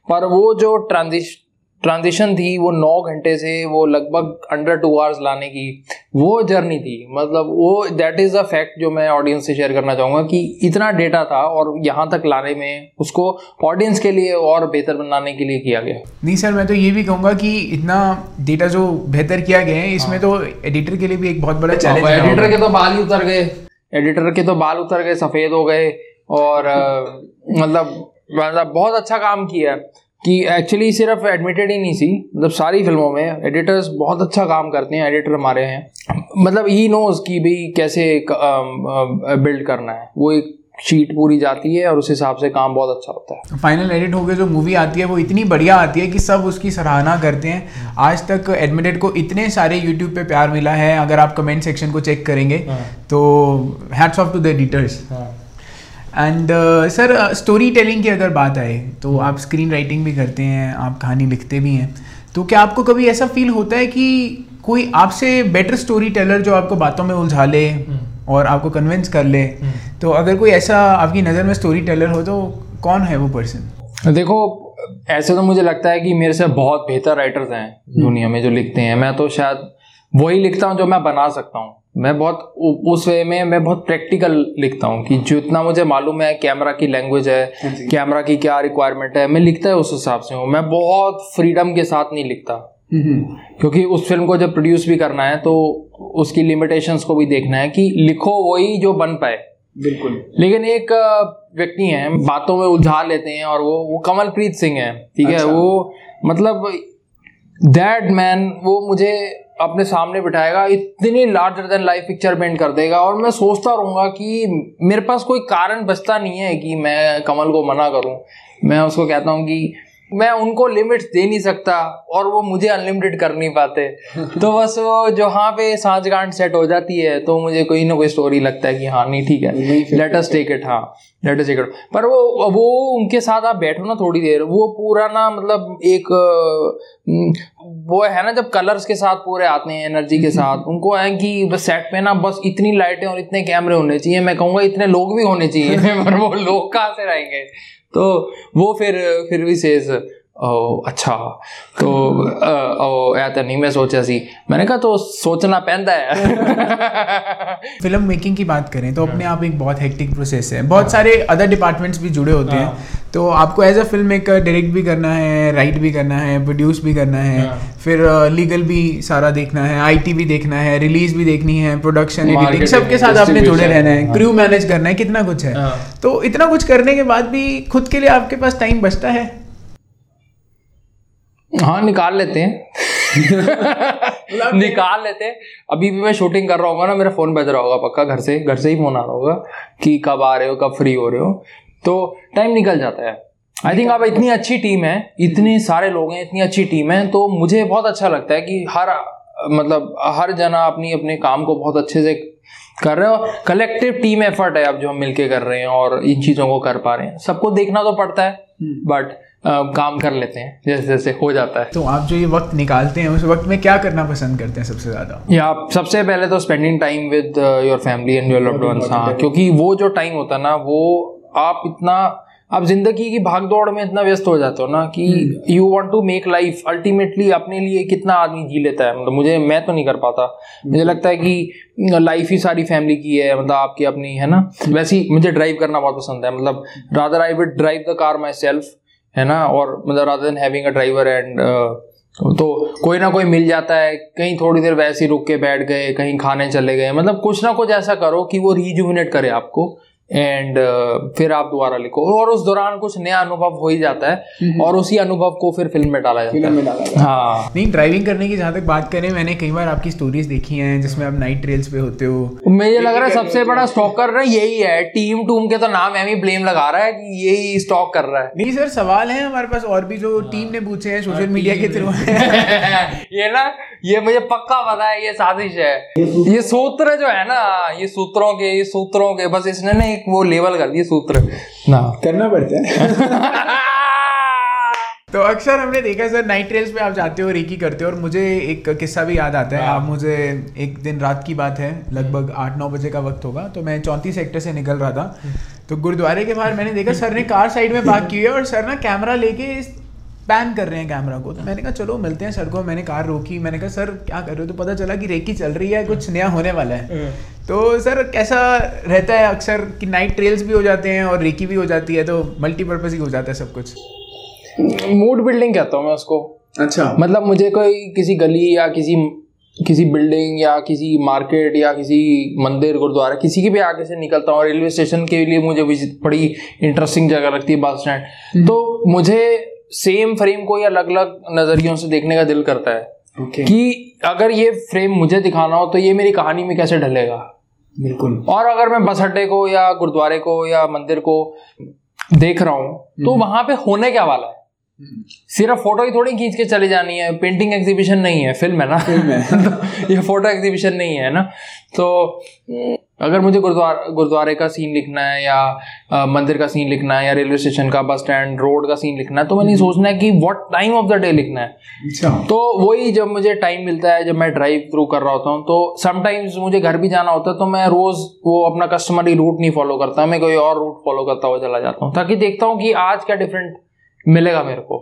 पर वो जो ट्रांजिश ट्रांजिशन थी वो नौ घंटे से वो लगभग अंडर टू आवर्स लाने की वो जर्नी थी। मतलब वो दैट इज़ अ फैक्ट जो मैं ऑडियंस से शेयर करना चाहूँगा कि इतना डेटा था और यहाँ तक लाने में उसको ऑडियंस के लिए और बेहतर बनाने के लिए किया गया। नहीं सर मैं तो ये भी कहूँगा कि इतना डेटा जो बेहतर किया गया है इसमें तो एडिटर के लिए भी एक बहुत बड़ा चैलेंज रहा एडिटर के तो बाल ही उतर गए। एडिटर के तो बाल उतर गए सफ़ेद हो गए और मतलब मतलब बहुत अच्छा काम किया। कि एक्चुअली सिर्फ़ एडमिटेड ही नहीं सी। मतलब सारी फ़िल्मों में एडिटर्स बहुत अच्छा काम करते हैं एडिटर हमारे हैं। मतलब ही नोज़ कि भाई कैसे बिल्ड करना है। वो एक शीट पूरी जाती है और उस हिसाब से काम बहुत अच्छा होता है। फाइनल एडिट होकर जो मूवी आती है वो इतनी बढ़िया आती है कि सब उसकी सराहना करते हैं। आज तक एडमिटेड को इतने सारे यूट्यूब पे प्यार मिला है। अगर आप कमेंट सेक्शन को चेक करेंगे तो hats off to the editors and sir story telling की अगर बात आए तो आप स्क्रीन राइटिंग भी करते हैं आप कहानी लिखते भी हैं तो क्या आपको कभी ऐसा फील होता है कि कोई आपसे बेटर स्टोरी टेलर जो आपको बातों में उलझा ले और आपको कन्विंस कर ले तो अगर कोई ऐसा आपकी नज़र में स्टोरी टेलर हो तो कौन है वो पर्सन देखो ऐसे तो मुझे लगता है कि मेरे से बहुत बेहतर राइटर्स हैं दुनिया में जो लिखते हैं। मैं तो शायद वही लिखता हूँ जो मैं बना सकता हूँ। मैं बहुत उस वे में मैं बहुत प्रैक्टिकल लिखता हूँ कि जितना मुझे मालूम है कैमरा की लैंग्वेज है कैमरा की क्या रिक्वायरमेंट है मैं लिखता है उस हिसाब से हूँ। मैं बहुत फ्रीडम के साथ नहीं लिखता। क्योंकि उस फ़िल्म को जब प्रोड्यूस भी करना है तो उसकी लिमिटेशंस को भी देखना है कि लिखो वही जो बन पाए। बिल्कुल। लेकिन एक व्यक्ति हैं बातों में उलझा लेते हैं और वो वो कमलप्रीत सिंह है ठीक अच्छा। है वो मतलब दैट मैन वो मुझे अपने सामने बिठाएगा इतनी larger than life picture paint कर देगा और मैं सोचता रहूँगा कि मेरे पास कोई कारण बचता नहीं है कि मैं कमल को मना करूँ। मैं उसको कहता हूँ कि मैं उनको लिमिट्स दे नहीं सकता और वो मुझे अनलिमिटेड कर नहीं पाते। तो बस वो जहाँ पे सांझगांठ सेट हो जाती है तो मुझे कोई ना कोई स्टोरी लगता है कि हाँ नहीं ठीक है। लेट अस टेक इट हाँ लेट अस टेक इट पर वो वो उनके साथ आप बैठो ना थोड़ी देर वो पूरा ना मतलब एक वो है ना जब कलर्स के साथ पूरे आते हैं एनर्जी के साथ। उनको है कि बस सेट पे ना बस इतनी लाइटें और इतने कैमरे होने चाहिए। मैं कहूँगा इतने लोग भी होने चाहिए पर वो लोग कहाँ से रहेंगे? तो वो फिर फिर अच्छा। तो ऐसा नहीं मैं सोचा सी। मैंने कहा तो सोचना पैदा है। फ़िल्म मेकिंग की बात करें तो अपने आप एक बहुत हेक्टिक प्रोसेस है। बहुत सारे अदर डिपार्टमेंट्स भी जुड़े होते हैं। हाँ। तो आपको as a film maker direct भी करना है राइट भी करना है प्रोड्यूस भी करना है हाँ। फिर लीगल भी सारा देखना है आईटी भी देखना है रिलीज़ भी देखनी है प्रोडक्शन एडिटिंग सबके साथ आपने जुड़े रहना है क्रू हाँ। मैनेज करना है कितना कुछ है। तो इतना कुछ करने के बाद भी खुद के लिए आपके पास टाइम बचता है? हाँ निकाल लेते हैं। निकाल लेते हैं। अभी भी मैं शूटिंग कर रहा हूँ ना मेरा फ़ोन बज रहा होगा पक्का घर से घर से ही फ़ोन आ रहा होगा कि कब आ रहे हो कब फ्री हो रहे हो। तो टाइम निकल जाता है। आई थिंक अब इतनी अच्छी टीम है इतने सारे लोग हैं इतनी अच्छी टीम है तो मुझे बहुत अच्छा लगता है कि हर मतलब हर जना अपनी अपने काम को बहुत अच्छे से कर रहे हो कलेक्टिव टीम एफर्ट है अब जो हम मिलके कर रहे हैं और इन चीज़ों को कर पा रहे हैं। सबको देखना तो पड़ता है बट हम्म। काम कर लेते हैं जैसे जैसे हो जाता है। तो आप जो ये वक्त निकालते हैं उस वक्त में क्या करना पसंद करते हैं सबसे ज़्यादा? या आप सबसे पहले तो spending time with your family and your loved ones हाँ क्योंकि वो जो टाइम होता है ना वो आप इतना आप ज़िंदगी की भाग दौड़ में इतना व्यस्त हो जाते हो ना कि you want to make life ultimately अपने लिए कितना आदमी जी लेता है। मतलब मुझे मैं तो नहीं कर पाता। मुझे लगता है कि लाइफ ही सारी फैमिली की है मतलब आपकी अपनी है ना? वैसे ही मुझे ड्राइव करना बहुत पसंद है। मतलब rather I would drive the car myself है ना? और मतलब rather than having a driver and तो कोई ना कोई मिल जाता है। कहीं थोड़ी देर वैसे ही रुक के बैठ गए, कहीं खाने चले गए। मतलब कुछ ना कुछ ऐसा करो कि वो रिजुविनेट करे आपको। एंड uh, फिर आप दोबारा लिखो। और उस दौरान कुछ नया अनुभव हो ही जाता है। और उसी अनुभव को फिर फ़िल्म में डाला जाता फ़िल्म में डाला जाता है। हाँ। नहीं ड्राइविंग करने की जहाँ तक बात करें मैंने कई बार आपकी स्टोरीज देखी हैं जिसमें आप नाइट ट्रेल्स पे होते हो। मुझे लग रहा है सबसे बड़ा स्टॉकर ना यही है। टीम टूम के तो नाम एम ब्लेम लगा रहा है कि यही स्टॉक कर रहा है। नहीं सर सवाल है हमारे पास और भी जो टीम ने पूछे हैं सोशल मीडिया के थ्रू ये ना ये मुझे पक्का पता है ये साजिश है। ये सूत्र जो है ना ये सूत्रों के ये सूत्रों के बस इसने ना एक वो लेवल कर दिए सूत्र। ना। करना पड़ता है। तो अक्सर हमने देखा सर नाइट ट्रेल्स पे आप जाते हो रेकी करते हो और मुझे एक किस्सा भी याद आता है। हाँ। आप मुझे एक दिन रात की बात है लगभग आठ नौ बजे का वक्त होगा तो मैं चौंतीस सेक्टर से निकल रहा था। तो गुरुद्वारे के बाहर मैंने देखा सर ने कार साइड में पार्क की है और सर ना कैमरा लेके पैन कर रहे हैं कैमरा को। तो मैंने कहा चलो मिलते हैं सर को मैंने कार रोकी। मैंने कहा सर क्या कर रहे हो? तो पता चला कि रेकी चल रही है कुछ नया होने वाला है। हाँ। तो सर कैसा रहता है अक्सर कि नाइट ट्रेल्स भी हो जाते हैं और रेकी भी हो जाती है तो मल्टीपर्पज़ ही हो जाता है सब कुछ। मूड बिल्डिंग कहता हूँ मैं उसको। अच्छा। मतलब मुझे कोई किसी गली या किसी किसी बिल्डिंग या किसी मार्केट या किसी मंदिर गुरुद्वारा किसी के भी आगे से निकलता हूँ रेलवे स्टेशन के लिए मुझे बड़ी इंटरेस्टिंग जगह लगती है बस स्टैंड हम्म। तो मुझे सेम फ्रेम को या अलग अलग नजरियों से देखने का दिल करता है। Okay. कि अगर ये फ्रेम मुझे दिखाना हो तो ये मेरी कहानी में कैसे ढलेगा? बिल्कुल। और अगर मैं बस अड्डे को या गुरुद्वारे को या मंदिर को देख रहा हूँ तो हम्म। वहाँ पे होने क्या वाला है? हम्म। सिर्फ़ फ़ोटो ही थोड़ी खींच के चली जानी है। पेंटिंग एग्जीबिशन नहीं है फ़िल्म है ना? फ़िल्म है। तो ये फ़ोटो एग्जीबिशन नहीं है ना? तो अगर मुझे गुरुद्वार गुरुद्वारे का सीन लिखना है या आ, मंदिर का सीन लिखना है या रेलवे स्टेशन का बस स्टैंड रोड का सीन लिखना है तो मैंने हम्म। सोचना है कि what time of the day लिखना है। अच्छा। तो वही जब मुझे टाइम मिलता है जब मैं ड्राइव थ्रू कर रहा होता हूँ तो समटाइम्स मुझे घर भी जाना होता है तो मैं रोज वो अपना कस्टमरी रूट नहीं फॉलो करता मैं कोई और रूट फॉलो करता हुआ चला जाता हूँ ताकि देखता हूँ कि आज क्या डिफरेंट मिलेगा मेरे को।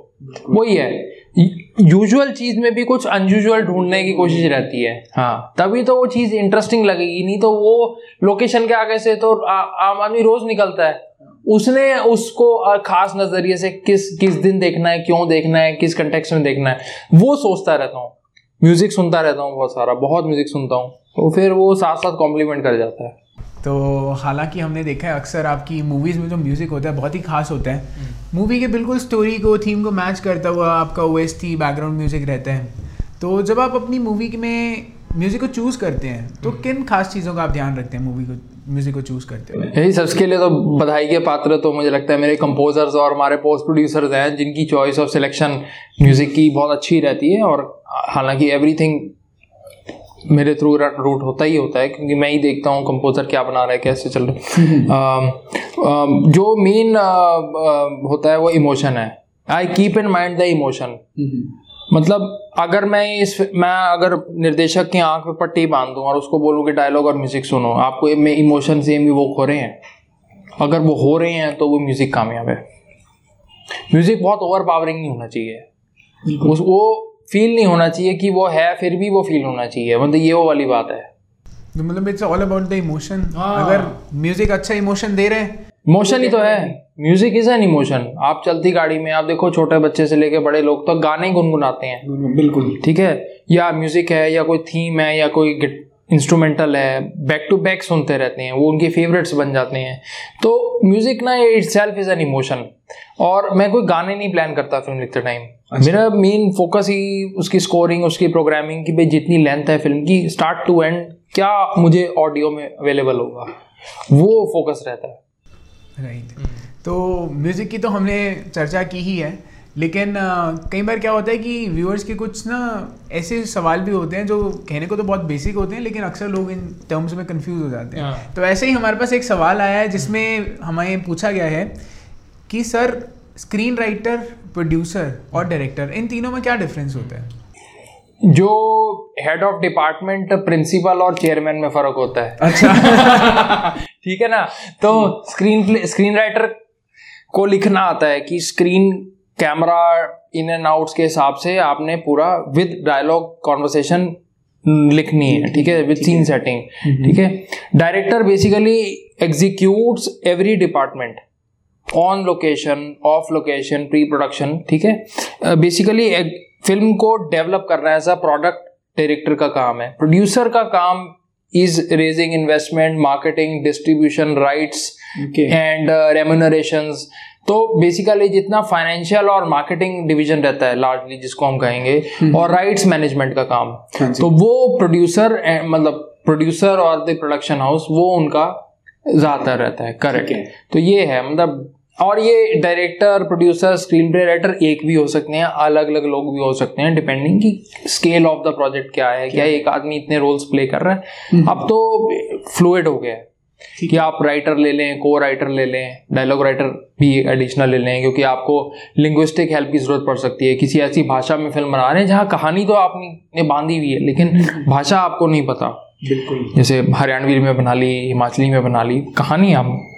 वही है। यूजुअल चीज़ में भी कुछ अनयूजुअल ढूँढने की कोशिश रहती है। हाँ। तभी तो वो चीज़ इंटरेस्टिंग लगेगी नहीं तो वो लोकेशन के आगे से तो आम आदमी रोज निकलता है। उसने उसको खास नज़रिए से किस किस दिन देखना है क्यों देखना है किस कंटेक्स में देखना है वो सोचता रहता हूँ। म्यूज़िक सुनता रहता हूँ बहुत सारा बहुत म्यूज़िक सुनता हूँ। तो फिर वो साथ साथ कॉम्प्लीमेंट कर जाता है। तो हालाँकि हमने देखा है अक्सर आपकी मूवीज़ में जो म्यूज़िक होता है बहुत ही खास होता है। मूवी के बिल्कुल स्टोरी को थीम को मैच करता हुआ आपका ओ बैकग्राउंड म्यूज़िक रहता है। तो जब आप अपनी मूवी में म्यूज़िक को चूज़ करते हैं तो किन खास चीज़ों का आप ध्यान रखते हैं मूवी को म्यूज़िक को चूज़ करते हैं यही सबके लिए तो बधाई के पात्र तो मुझे लगता है मेरे कंपोजर्स और हमारे पोस्ट प्रोड्यूसर्स हैं जिनकी चॉइस ऑफ़ सिलेक्शन म्यूज़िक की बहुत अच्छी रहती है और हालाँकि एवरीथिंग मेरे थ्रू रूट होता ही होता है क्योंकि मैं ही देखता हूँ कंपोजर क्या बना रहा है कैसे चल रहा है। जो मेन होता है वो इमोशन है। I keep in mind the emotion मतलब अगर मैं इस मैं अगर निर्देशक की आँख में पट्टी बाँध दूँ और उसको बोलूँ कि डायलॉग और म्यूज़िक सुनो आपको इमोशन सेम ही वो हो रहे हैं। अगर वो हो रहे हैं तो वो म्यूज़िक कामयाब है। म्यूज़िक बहुत ओवर पावरिंग नहीं होना चाहिए। उस वो फील नहीं होना चाहिए कि वो है फिर भी वो फील होना चाहिए। मतलब ये वो वाली बात है। मतलब it's all about the emotion अगर म्यूज़िक अच्छा इमोशन दे रहे हैं इमोशन ही तो है। म्यूज़िक इज़ एन इमोशन आप चलती गाड़ी में आप देखो छोटे बच्चे से लेके बड़े लोग तो गाने गुनगुनाते हैं। बिल्कुल। ठीक है? या म्यूज़िक है या कोई थीम है या कोई इंस्ट्रूमेंटल है बैक टू बैक सुनते रहते हैं। वो उनके फेवरेट्स बन जाते हैं। तो म्यूज़िक ना itself is an emotion और मैं कोई गाने नहीं प्लान करता फ़िल्म लिखते टाइम। मेरा मेन फोकस ही उसकी स्कोरिंग उसकी प्रोग्रामिंग की भाई जितनी लेंथ है फ़िल्म की स्टार्ट टू एंड क्या मुझे ऑडियो में अवेलेबल होगा? वो फोकस रहता है। राइट तो म्यूज़िक की तो हमने चर्चा की ही है लेकिन कई बार क्या होता है कि व्यूअर्स के कुछ ना ऐसे सवाल भी होते हैं जो कहने को तो बहुत बेसिक होते हैं लेकिन अक्सर लोग इन टर्म्स में कंफ्यूज हो जाते हैं। हाँ। तो ऐसे ही हमारे पास एक सवाल आया है जिसमें हमें पूछा गया है कि सर स्क्रीन राइटर प्रोड्यूसर और डायरेक्टर इन तीनों में क्या डिफरेंस होता है? जो हेड ऑफ़ डिपार्टमेंट प्रिंसिपल और चेयरमैन में फ़र्क होता है। अच्छा। ठीक है ना? तो स्क्रीन स्क्रीन राइटर को लिखना आता है कि screen camera in and outs के हिसाब से आपने पूरा विद डायलॉग कॉन्वर्सेशन लिखनी है। ठीक है? विद सीन सेटिंग ठीक है? Director basically executes every department on location off location pre production ठीक है? बेसिकली फ़िल्म को डेवलप करना एज अ प्रोडक्ट डायरेक्टर का काम है। प्रोड्यूसर का काम is raising investment marketing distribution rights and remuneration तो बेसिकली जितना फाइनेंशियल और मार्केटिंग डिवीज़न रहता है लार्जली जिसको हम कहेंगे हम्म। और राइट्स मैनेजमेंट का काम। हाँ तो वो प्रोड्यूसर मतलब प्रोड्यूसर और द प्रोडक्शन हाउस वो उनका ज़्यादातर रहता है करेक्ट तो ये है मतलब और ये director producer screenplay writer एक भी हो सकते हैं अलग अलग लोग भी हो सकते हैं डिपेंडिंग की स्केल ऑफ़ द प्रोजेक्ट क्या है क्या एक आदमी इतने रोल्स प्ले कर रहा है? हम्म। अब तो फ्लूड हो गया है कि आप राइटर ले लें को राइटर ले लें डायलॉग राइटर भी एडिशनल ले लें क्योंकि आपको लिंग्विस्टिक हेल्प की ज़रूरत पड़ सकती है। किसी ऐसी भाषा में फ़िल्म बना रहे हैं जहाँ कहानी तो आपने बांधी हुई है लेकिन। भाषा आपको नहीं पता। बिल्कुल। जैसे हरियाणवी में बना ली हिमाचली में बना ली कहानी आप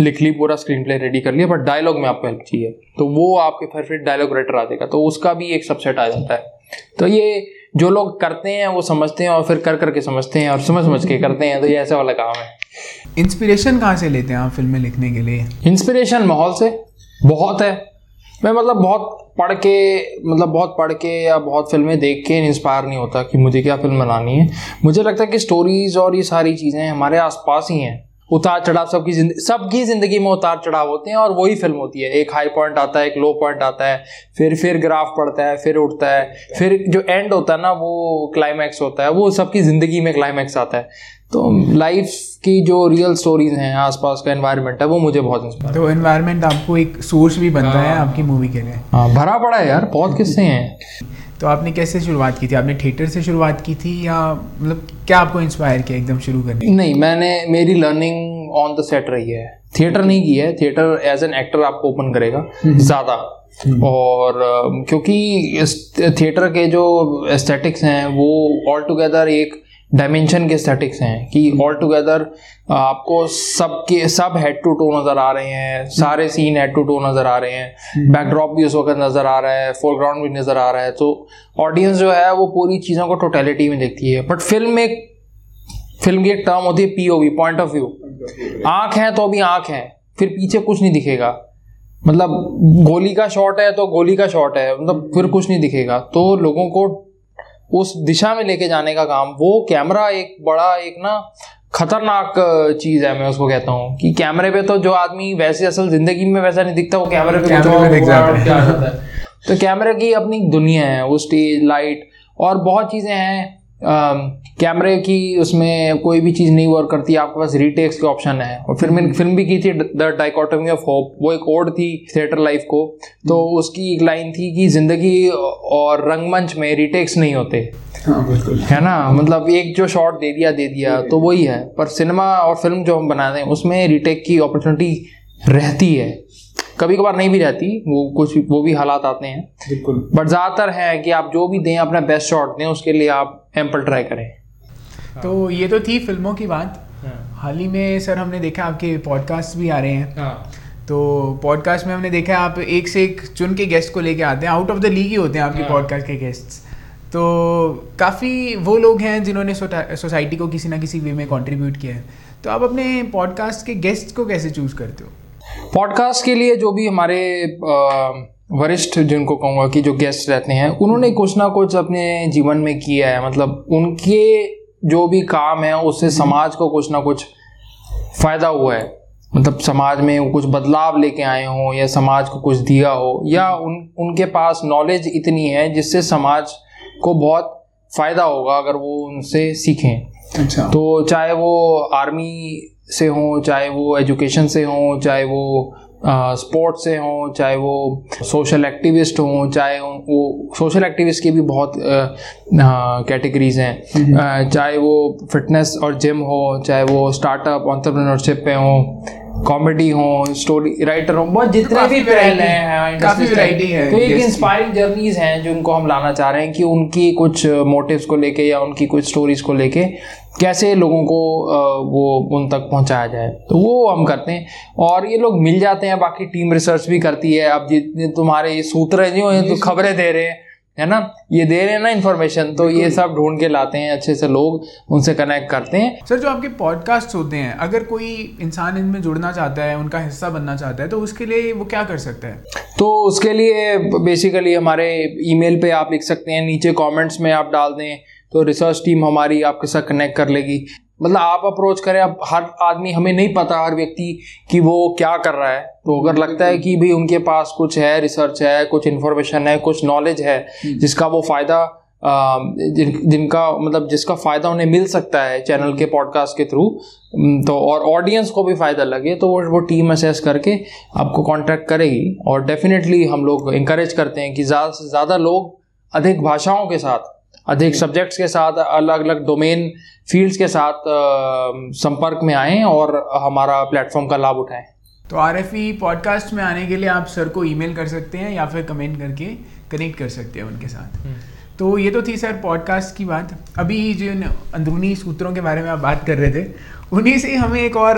लिख ली पूरा स्क्रीन प्ले रेडी कर लिया बट डायलॉग में आपको हेल्प चाहिए। तो वो आपके परफेक्ट डायलॉग राइटर आ जाएगा। तो उसका भी एक सबसेट आ जाता है। तो ये जो लोग करते हैं वो समझते हैं और फिर कर करके समझते हैं और समझ समझ के करते हैं। तो ये ऐसा वाला काम है। इंस्पिरेशन कहाँ से लेते हैं आप फ़िल्में लिखने के लिए? इंस्पिरेशन माहौल से? बहुत है। मैं मतलब बहुत पढ़ के मतलब बहुत पढ़ के या बहुत फ़िल्में देख के इंस्पायर नहीं होता कि मुझे क्या फ़िल्म बनानी है। मुझे लगता है कि स्टोरीज और ये सारी चीज़ें हमारे आसपास ही हैं। उतार चढ़ाव सबकी ज़िंदगी सबकी ज़िंदगी में उतार चढ़ाव होते हैं और वही फ़िल्म होती है। एक हाई पॉइंट आता है एक लो पॉइंट आता है फिर फिर ग्राफ पड़ता है फिर उठता है फिर जो एंड होता है ना वो क्लाइमैक्स होता है वो सबकी ज़िंदगी में क्लाइमैक्स आता है। तो लाइफ की जो रियल स्टोरीज हैं आसपास का एनवायरनमेंट है वो मुझे बहुत इंस्पायर तो एनवायरनमेंट आपको एक सोर्स भी बनता है हाँ। आपकी मूवी के लिए। हाँ भरा पड़ा है यार बहुत किस्से हैं। तो आपने कैसे शुरुआत की थी? आपने थिएटर से शुरुआत की थी या मतलब क्या आपको इंस्पायर किया एकदम शुरू करने नहीं मैंने मेरी लर्निंग ऑन द सेट रही है। थिएटर नहीं की है। थिएटर एज एन एक्टर आपको ओपन करेगा हम्म। ज़्यादा। हम्म। और क्योंकि थिएटर के जो एस्थेटिक्स हैं वो ऑल टुगेदर एक डायमेंशन के स्टैटिक्स हैं कि ऑल टुगेदर आपको सबके सब हेड टू टो नज़र आ रहे हैं सारे सीन हेड टू टो नज़र आ रहे हैं बैकड्रॉप भी उस वक्त नज़र आ रहा है फोरग्राउंड भी नज़र आ रहा है तो ऑडियंस जो है वो पूरी चीज़ों को टोटेलिटी में देखती है। बट फ़िल्म एक फ़िल्म की एक टर्म होती है पीओवी पॉइंट ऑफ़ व्यू आँख है तो अभी आँख है फिर पीछे कुछ नहीं दिखेगा। मतलब गोली का शॉट है तो गोली का शॉट है मतलब फिर कुछ नहीं दिखेगा। तो लोगों को उस दिशा में लेके जाने का काम वो कैमरा एक बड़ा एक ना खतरनाक चीज़ है मैं उसको कहता हूँ कि कैमरे पे तो जो आदमी वैसे असल ज़िंदगी में वैसा नहीं दिखता वो कैमरे पे कैमरे में दिख जाता है। तो कैमरे की अपनी दुनिया है वो स्टेज लाइट और बहुत चीज़ें हैं। कैमरे की उसमें कोई भी चीज़ नहीं वर्क करती आपके पास रीटेक्स के ऑप्शन है। और फिर मैंने फ़िल्म भी की थी द डाइकोटमी ऑफ़ होप वो एक ओड थी थिएटर लाइफ को। तो उसकी एक लाइन थी कि ज़िंदगी और रंगमंच में रीटेक्स नहीं होते। हाँ बिल्कुल। है ना? मतलब एक जो शॉट दे दिया दे दिया तो वही है। पर सिनेमा और फ़िल्म जो हम बनाते हैं उसमें रीटेक की अपॉर्चुनिटी रहती है। कभी कभार नहीं भी रहती वो कुछ वो भी हालात आते हैं। बिल्कुल। बट ज़्यादातर है कि आप जो भी दें अपना बेस्ट शॉट दें उसके लिए आप एम्पल ट्राई करें। तो ये तो थी फ़िल्मों की बात। हाँ। हाल ही में सर हमने देखा आपके पॉडकास्ट भी आ रहे हैं। हाँ। तो पॉडकास्ट में हमने देखा आप एक से एक चुन के गेस्ट को लेके आते हैं। आउट ऑफ़ द लीग ही होते हैं आपके हाँ। पॉडकास्ट के गेस्ट्स तो काफ़ी वो लोग हैं जिन्होंने सोसाइटी को किसी ना किसी वे में कंट्रीब्यूट किया है। तो आप अपने पॉडकास्ट के गेस्ट को कैसे चूज़ करते हो? पॉडकास्ट के लिए जो भी हमारे वरिष्ठ जिनको कहूँगा कि जो गेस्ट रहते हैं उन्होंने कुछ ना कुछ अपने जीवन में किया है। मतलब उनके जो भी काम है उससे समाज को कुछ ना कुछ फ़ायदा हुआ है। मतलब समाज में वो कुछ बदलाव लेके आए हों या समाज को कुछ दिया हो या उन उनके पास नॉलेज इतनी है जिससे समाज को बहुत फ़ायदा होगा अगर वो उनसे सीखें। अच्छा। तो चाहे वो आर्मी से हों चाहे वो एजुकेशन से हों चाहे वो स्पोर्ट्स से हों चाहे वो सोशल एक्टिविस्ट हों चाहे वो सोशल एक्टिविस्ट की भी बहुत कैटेगरीज हैं। चाहे वो फिटनेस और जिम हो चाहे वो स्टार्टअप ऑन्टरप्रेन्योरशिप पे हों कॉमेडी हो स्टोरी राइटर हो बहुत जितने भी हैं काफ़ी variety है तो एक इंस्पायरिंग जर्नीज हैं जो उनको हम लाना चाह रहे हैं कि उनकी कुछ मोटिव्स को लेके या उनकी कुछ स्टोरीज को लेके। कैसे लोगों को वो उन तक पहुँचाया जाए। तो वो हम करते हैं और ये लोग मिल जाते हैं बाकी टीम रिसर्च भी करती है। अब जितने तुम्हारे ये सूत्र हैं जो हैं तो खबरें दे रहे हैं है ना? ये दे रहे हैं ना इन्फॉर्मेशन तो ये सब ढूंढ के लाते हैं अच्छे से लोग उनसे कनेक्ट करते हैं। सर जो आपके पॉडकास्ट होते हैं अगर कोई इंसान इनमें जुड़ना चाहता है उनका हिस्सा बनना चाहता है तो उसके लिए वो क्या कर सकता है? तो उसके लिए बेसिकली हमारे ईमेल पे आप लिख सकते हैं नीचे कमेंट्स में आप डाल दें तो रिसर्च टीम हमारी आपके साथ कनेक्ट कर लेगी। मतलब आप अप्रोच करें अब हर आदमी हमें नहीं पता हर व्यक्ति कि वो क्या कर रहा है। तो अगर लगता है कि भाई उनके पास कुछ है रिसर्च है कुछ इन्फॉर्मेशन है कुछ नॉलेज है जिसका वो फ़ायदा जिन, जिनका मतलब जिसका फ़ायदा उन्हें मिल सकता है चैनल के पॉडकास्ट के थ्रू तो और ऑडियंस को भी फ़ायदा लगे तो वो वो टीम असेस करके आपको कांटेक्ट करेगी। और डेफिनेटली हम लोग इंकरेज करते हैं कि ज़्यादा से ज़्यादा लोग अधिक भाषाओं के साथ अधिक सब्जेक्ट्स के साथ अलग अलग डोमेन फील्ड्स के साथ संपर्क में आएँ और हमारा प्लेटफॉर्म का लाभ उठाएँ। तो आर एफ़ पॉडकास्ट में आने के लिए आप सर को ईमेल कर सकते हैं या फिर कमेंट करके कनेक्ट कर सकते हैं उनके साथ। तो ये तो थी सर पॉडकास्ट की बात। अभी जो अंदरूनी सूत्रों के बारे में आप बात कर रहे थे उन्हीं से हमें एक और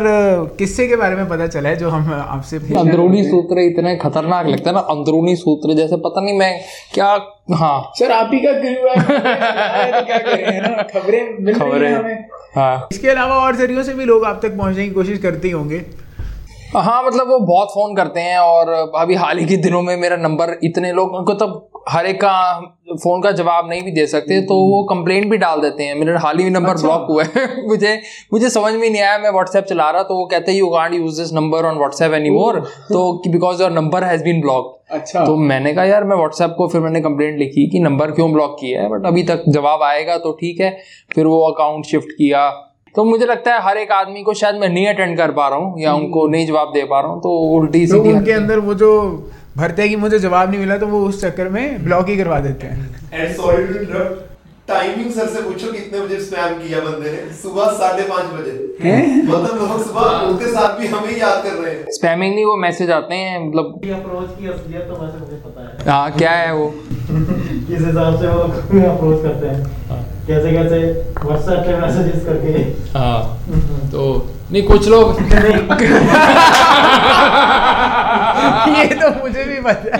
किस्से के बारे में पता चला है जो हम आपसे अंदरूनी सूत्र इतने खतरनाक लगता है ना अंदरूनी सूत्र जैसे पता नहीं मैं क्या हाँ। सर आप ही का क्रू है। तो क्या करें है खबरें खबरें। हाँ। इसके अलावा और जरियो से भी लोग आप तक पहुँचने की कोशिश करते ही होंगे। हाँ मतलब वो बहुत फ़ोन करते हैं और अभी हाल ही के दिनों में मेरा नंबर इतने लोग उनको तब हर एक का फ़ोन का जवाब नहीं भी दे सकते तो वो कंप्लेंट भी डाल देते हैं। मेरा हाल ही में नंबर अच्छा। ब्लॉक हुआ है। मुझे मुझे समझ में नहीं आया मैं व्हाट्सएप चला रहा तो वो कहते हैं you can't use this number on WhatsApp any more तो because your number has been block अच्छा। तो मैंने कहा यार मैं व्हाट्सएप को फिर मैंने कंप्लेंट लिखी कि नंबर क्यों ब्लॉक किया है? बट अभी तक जवाब आएगा तो ठीक है। फिर वो अकाउंट शिफ्ट किया। तो मुझे लगता है हर एक आदमी को शायद मैं नहीं अटेंड कर पा रहा हूँ या उनको नहीं जवाब दे पा रहा हूँ तो उल्टी तो सीधी उनके अंदर वो जो भरते हैं कि मुझे जवाब नहीं मिला तो वो उस चक्कर में ब्लॉक ही करवा देते हैं। टाइमिंग सर से पूछो कितने बजे स्पैम किया बंदे ने? सुबह साढ़े पाँच बजे। मतलब लोग सुबह उठते साथ भी हमें याद कर रहे हैं। स्पैमिंग नहीं वो मैसेज आते हैं मतलब अप्रोच की असलियत तो वैसे मुझे पता है। हाँ क्या है वो? किस हिसाब से वो अप्रोच करते हैं। कैसे कैसे व्हाट्सएप पे मैसेजेस करके। हाँ। तो नहीं कुछ लोग ये तो मुझे भी पता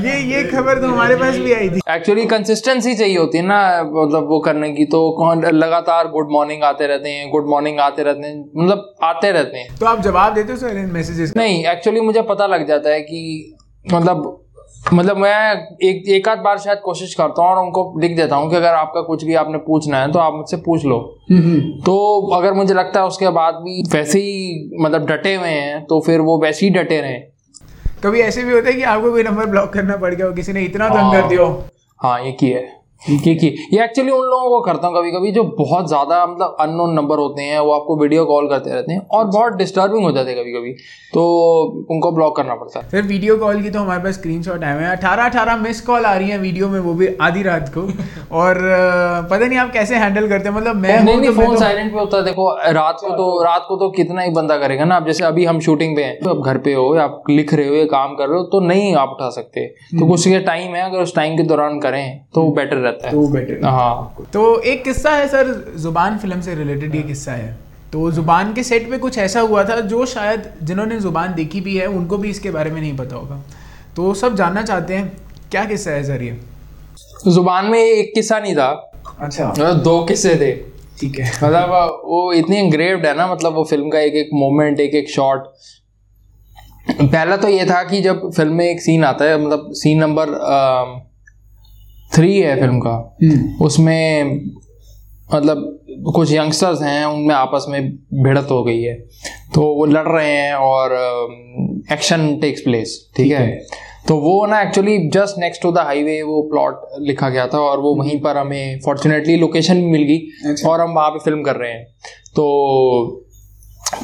ये ये खबर तो हमारे पास भी आई थी। एक्चुअली कंसिस्टेंसी चाहिए होती है ना मतलब वो करने की तो कौन लगातार गुड मॉर्निंग आते रहते हैं गुड मॉर्निंग आते रहते हैं मतलब आते रहते हैं। तो आप जवाब देते हो सर इन मैसेजेस नहीं एक्चुअली मुझे पता लग जाता है कि मतलब मतलब मैं एक एक आध बार शायद कोशिश करता हूँ और उनको लिख देता हूँ कि अगर आपका कुछ भी आपने पूछना है तो आप मुझसे पूछ लो। तो अगर मुझे लगता है उसके बाद भी वैसे ही मतलब डटे हुए हैं तो फिर वो वैसे ही डटे रहें। कभी ऐसे भी होते है कि आपको कोई नंबर ब्लॉक करना पड़ गया हो किसी ने इतना तंग कर दिया हाँ? ये की है। ये की ये एक्चुअली उन लोगों को करता हूँ कभी कभी जो बहुत ज़्यादा मतलब अननोन नंबर होते हैं वो आपको वीडियो कॉल करते रहते हैं और बहुत डिस्टर्बिंग हो जाते हैं कभी कभी तो उनको ब्लॉक करना पड़ता है। फिर वीडियो कॉल की तो हमारे पास स्क्रीन शॉट आए हैं। अठारह अठारह मिस कॉल आ रही है वीडियो में वो भी आधी रात को। और पता नहीं आप कैसे हैंडल करते हैं मतलब मैं नहीं नहीं तो फ़ोन तो- साइलेंट पे होता है। देखो रात को तो रात को तो कितना ही बंदा करेगा ना। आप जैसे अभी हम शूटिंग पे हैं तो आप घर पे हो या आप लिख रहे हो या काम कर रहे हो तो नहीं आप उठा सकते। तो कुछ टाइम है अगर उस टाइम के दौरान करें तो बेटर रहता है। तो है बेटर हाँ। तो एक किस्सा है सर ज़ुबान फ़िल्म से रिलेटेड ये किस्सा है। तो ज़ुबान के सेट पे कुछ ऐसा हुआ था जो शायद जिन्होंने ज़ुबान देखी भी है उनको भी इसके बारे में नहीं पता होगा। तो सब जानना चाहते हैं क्या किस्सा है सर ये? ज़ुबान में एक किस्सा नहीं था। अच्छा। मतलब दो किस्से थे। ठीक है। मतलब वो इतनी इंग्रेव्ड है ना मतलब वो फ़िल्म का एक एक मोमेंट एक एक शॉट पहला तो ये था कि जब फ़िल्म में एक सीन आता है मतलब सीन नंबर थ्री है फ़िल्म का। उसमें मतलब कुछ यंगस्टर्स हैं उनमें आपस में भिड़त हो गई है। तो वो लड़ रहे हैं और एक्शन टेक्स प्लेस ठीक है? तो वो ना actually just next to the highway वो प्लॉट लिखा गया था और वो वहीं पर हमें फॉर्चुनेटली लोकेशन भी मिल गई अच्छा। और हम वहाँ पे फ़िल्म कर रहे हैं। तो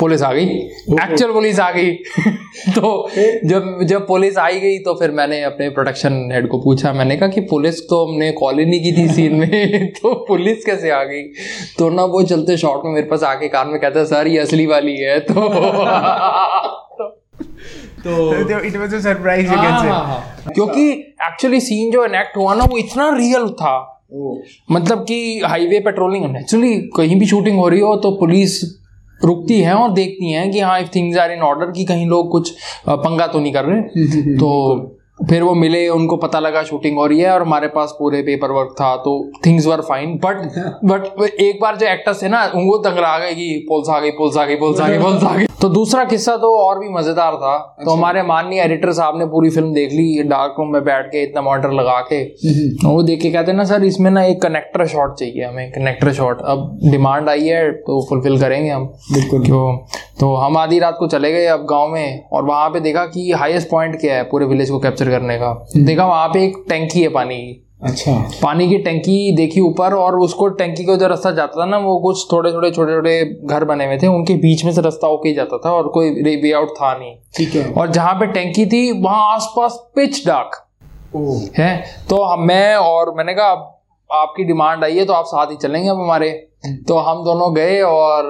पुलिस आ गई। एक्चुअल पुलिस आ गई। तो जब जब पुलिस आई गई तो फिर मैंने अपने प्रोडक्शन हेड को पूछा। मैंने कहा कि पुलिस तो हमने कॉल ही नहीं की थी सीन में। तो पुलिस कैसे आ गई? तो ना वो चलते शॉट में मेरे पास आके कार में कहता सर ये असली वाली है। तो तो it was a surprise you can say. क्योंकि एक्चुअली सीन जो हुआ ना वो इतना रियल था। मतलब कि हाईवे पेट्रोलिंग नेचुरली कहीं भी शूटिंग हो रही हो तो पुलिस रुकती है और देखती हैं कि हाँ if things are in order कि कहीं लोग कुछ पंगा तो नहीं कर रहे तो फिर वो मिले उनको पता लगा शूटिंग हो रही है और हमारे पास पूरे पेपर वर्क था तो things were fine but but एक बार जो एक्टर्स है ना वो तंग आ गए कि पोल्स आ गई पोल्स आ गई पोल्स आ गई पोल्स आ गई। तो दूसरा किस्सा तो और भी मज़ेदार था। अच्छा। तो हमारे माननीय एडिटर साहब ने पूरी फ़िल्म देख ली डार्क रूम में बैठ के इतना मॉनिटर लगा के। वो देख के कहते ना सर इसमें ना एक कनेक्टर शॉट चाहिए हमें कनेक्टर शॉट अब डिमांड आई है तो फुलफिल करेंगे हम। बिल्कुल। क्यों तो हम आधी रात को चले गए अब गाँव में और वहाँ पे देखा कि हाईएस्ट पॉइंट क्या है पूरे विलेज को कैप्चर करने का। देखा वहाँ पे एक टैंकी है पानी की। अच्छा। पानी की टंकी देखी ऊपर और उसको टंकी का जो रास्ता जाता था ना वो कुछ थोड़े थोड़े छोटे छोटे घर बने हुए थे। उनके बीच में से रास्ता होके ही जाता था और कोई वे आउट था नहीं। ठीक है। और जहाँ पे टंकी थी वहाँ आसपास पिच डार्क है? तो हम मैं और मैंने कहा आपकी डिमांड आई है तो आप साथ ही चलेंगे अब हमारे। तो हम दोनों गए और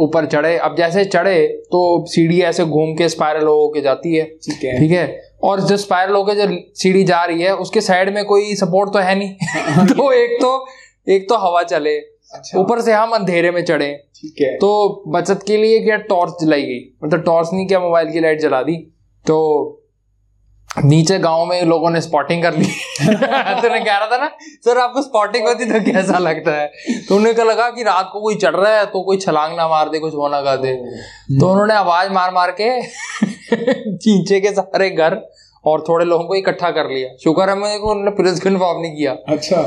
ऊपर चढ़े। अब जैसे चढ़े तो सीढ़ी ऐसे घूम के स्पायरल हो के जाती है। ठीक है। ठीक है? और जो स्पायरल होकर जो सीढ़ी जा रही है उसके साइड में कोई सपोर्ट तो है नहीं। तो एक तो एक तो हवा चले। ऊपर अच्छा। ऊपर से हम अंधेरे में चढ़े। ठीक है। तो बचत के लिए क्या टॉर्च जलाई गई? मतलब टॉर्च नहीं क्या मोबाइल की लाइट जला दी? तो नीचे गाँव में लोगों ने स्पॉटिंग कर ली। तूने कह रहा था ना सर आपको स्पॉटिंग होती तो कैसा लगता है? तो उन्हें क्या लगा कि रात को कोई चढ़ रहा है तो कोई छलांग ना मार दे कुछ वो ना कर दे। तो उन्होंने आवाज़ मार मार के चींचे के सारे घर और थोड़े लोगों को इकट्ठा कर लिया। शुक्र है को उन्होंने पुलिस को इन्फॉर्म नहीं किया। अच्छा।